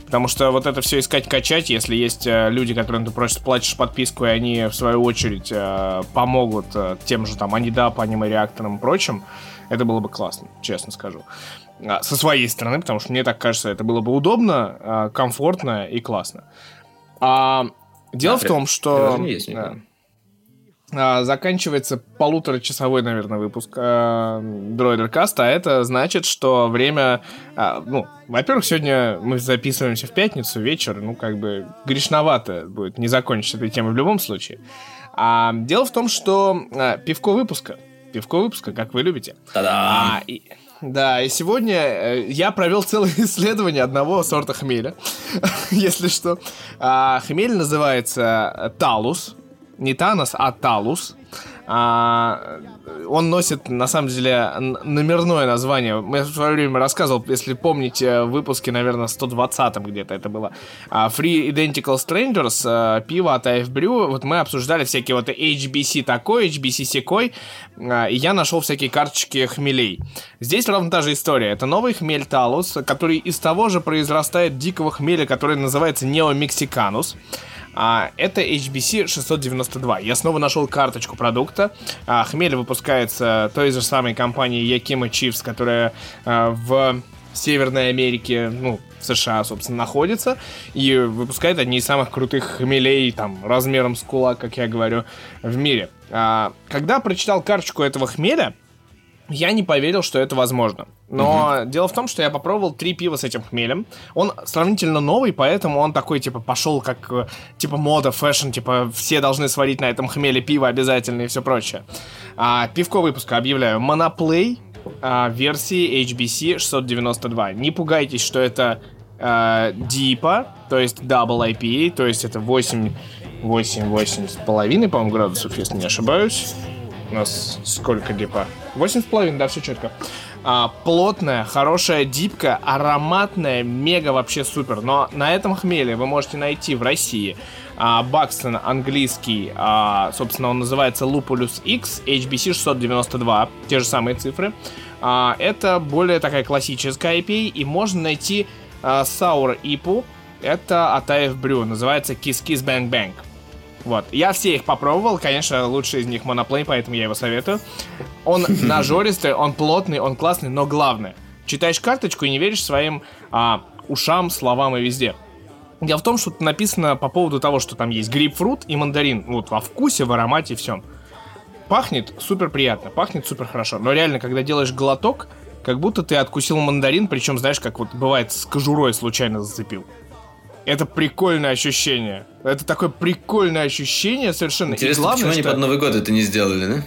Потому что вот это все искать, качать, если есть э, люди, которым ты просто платишь подписку, и они, в свою очередь, э, помогут э, тем же там Анидап, аниме-реакторам и прочим, это было бы классно, честно скажу. А, со своей стороны, потому что мне так кажется, это было бы удобно, а, комфортно и классно. А, дело да, в том, что есть, да, а, заканчивается полуторачасовой, наверное, выпуск а, Дроидеркаста, а это значит, что время... А, ну, во-первых, сегодня мы записываемся в пятницу вечер, ну, как бы грешновато будет не закончить этой темы в любом случае. А, дело в том, что а, пивко выпуска, пивко выпуска, как вы любите. Та-дам! А, и, да, и сегодня э, я провел целое исследование одного сорта хмеля, если что. А, хмель называется талус, не танос, а талус. А, он носит, на самом деле, номерное название. Я в свое время рассказывал, если помните, в выпуске, наверное, 120-м где-то это было. А, Free Identical Strangers, а, пиво от AF Brew. Вот мы обсуждали всякие вот HBC такой, HBC секой. И я нашел всякие карточки хмелей. Здесь ровно та же история. Это новый хмель Талус, который из того же произрастает дикого хмеля, который называется Неомексиканус. А, это HBC 692. Я снова нашел карточку продукта. А, хмель выпускается той же самой компанией Yakima Chiefs, которая а, в Северной Америке, ну, США, собственно, находится и выпускает одни из самых крутых хмелей, там, размером с кулак, как я говорю, в мире. А, когда прочитал карточку этого хмеля, я не поверил, что это возможно. Но угу. дело в том, что я попробовал три пива с этим хмелем. Он сравнительно новый, поэтому он такой, типа, пошел как, э, типа, мода, fashion, типа, все должны сварить на этом хмеле пиво обязательно и все прочее. А, пивко выпуска объявляю. Моноплей а, версии HBC 692. Не пугайтесь, что это а, дипа, то есть double IPA, то есть это 8, 8, 8 с половиной, по-моему, градусов, если не ошибаюсь. У нас сколько дипа? 8,5, да, все четко. А, плотная, хорошая дипка, ароматная, мега вообще супер. Но на этом хмеле вы можете найти в России а, Бакстон английский, а, собственно, он называется Lupulus X, HBC 692, те же самые цифры. А, это более такая классическая IPA, и можно найти а, Sour IPU, это Атаев Брю, называется Kiss Kiss Bang Bang. Вот. Я все их попробовал, конечно, лучший из них моноплей, поэтому я его советую. Он нажористый, он плотный, он классный, но главное, читаешь карточку и не веришь своим а, ушам, словам и везде. Дело в том, что написано по поводу того, что там есть грейпфрут и мандарин. Вот во вкусе, в аромате, всем. Пахнет супер приятно, пахнет супер хорошо. Но реально, когда делаешь глоток, как будто ты откусил мандарин, причем, знаешь, как вот бывает с кожурой случайно зацепил. Это прикольное ощущение. Это такое прикольное ощущение совершенно. Интересно, главное, почему что... они под Новый год это не сделали, да?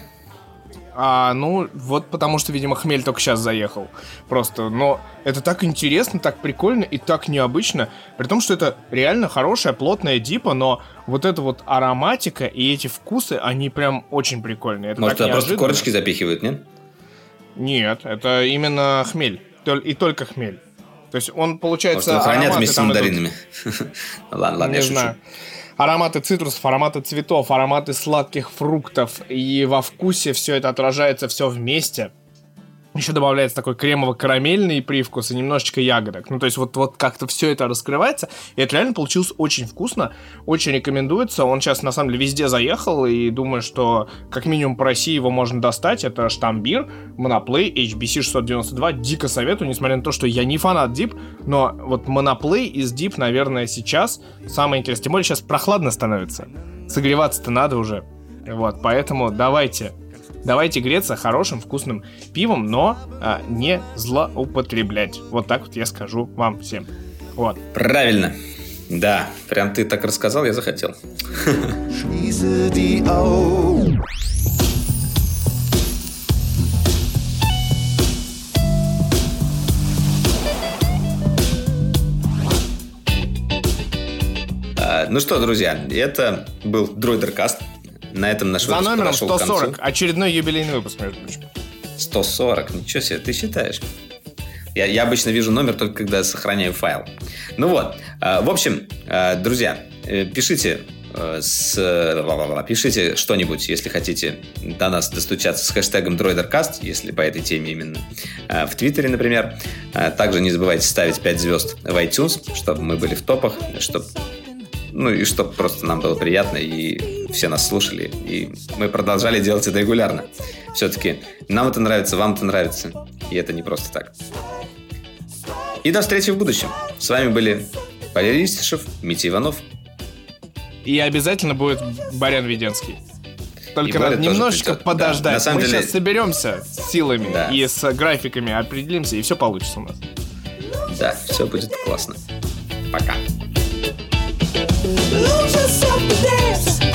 А, ну, вот потому что, видимо, хмель только сейчас заехал. Просто, но это так интересно, так прикольно и так необычно. При том, что это реально хорошая, плотная дипа, но вот эта вот ароматика и эти вкусы, они прям очень прикольные. Это Может, это просто корочки запихивают, нет? Нет, это именно хмель. И только хмель. То есть он, получается... Может, хранят вместе с мандаринами. ладно, ладно, я знаю. Ароматы цитрусов, ароматы цветов, ароматы сладких фруктов. И во вкусе все это отражается все вместе еще добавляется такой кремово-карамельный привкус и немножечко ягодок. Ну, то есть вот, вот как-то все это раскрывается, и это реально получилось очень вкусно, очень рекомендуется. Он сейчас, на самом деле, везде заехал, и думаю, что как минимум по России его можно достать. Это штамбир, моноплей, HBC 692. Дико советую, несмотря на то, что я не фанат дип, но вот моноплей из дип, наверное, сейчас самое интересное. Тем более сейчас прохладно становится. Согреваться-то надо уже. Вот, поэтому давайте Давайте греться хорошим вкусным пивом, но а, не злоупотреблять. Вот так вот я скажу вам всем. Вот. Правильно. Да, прям ты так рассказал, я захотел. А, ну что, друзья, это был Дроидеркаст. На этом наш За номером 140. Очередной юбилейный выпуск, между прочим. 140. Ничего себе, ты считаешь? Я, я обычно вижу номер только когда сохраняю файл. Ну вот. Э, в общем, э, друзья, э, пишите с... Пишите что-нибудь, если хотите до нас достучаться с хэштегом DroiderCast, если по этой теме именно. В Твиттере, например. Также не забывайте ставить 5 звезд в iTunes, чтобы мы были в топах, чтобы ну и чтобы просто нам было приятно, и все нас слушали, и мы продолжали делать это регулярно. Все-таки нам это нравится, вам это нравится, и это не просто так. И до встречи в будущем. С вами были Валерий Истишев, Митя Иванов. И обязательно будет Барян Веденский. Только надо немножечко придет. подождать. Да, на самом Мы деле... сейчас соберемся с силами да. и с графиками определимся, и все получится у нас. Да, все будет классно. Пока. Lose yourself to dance.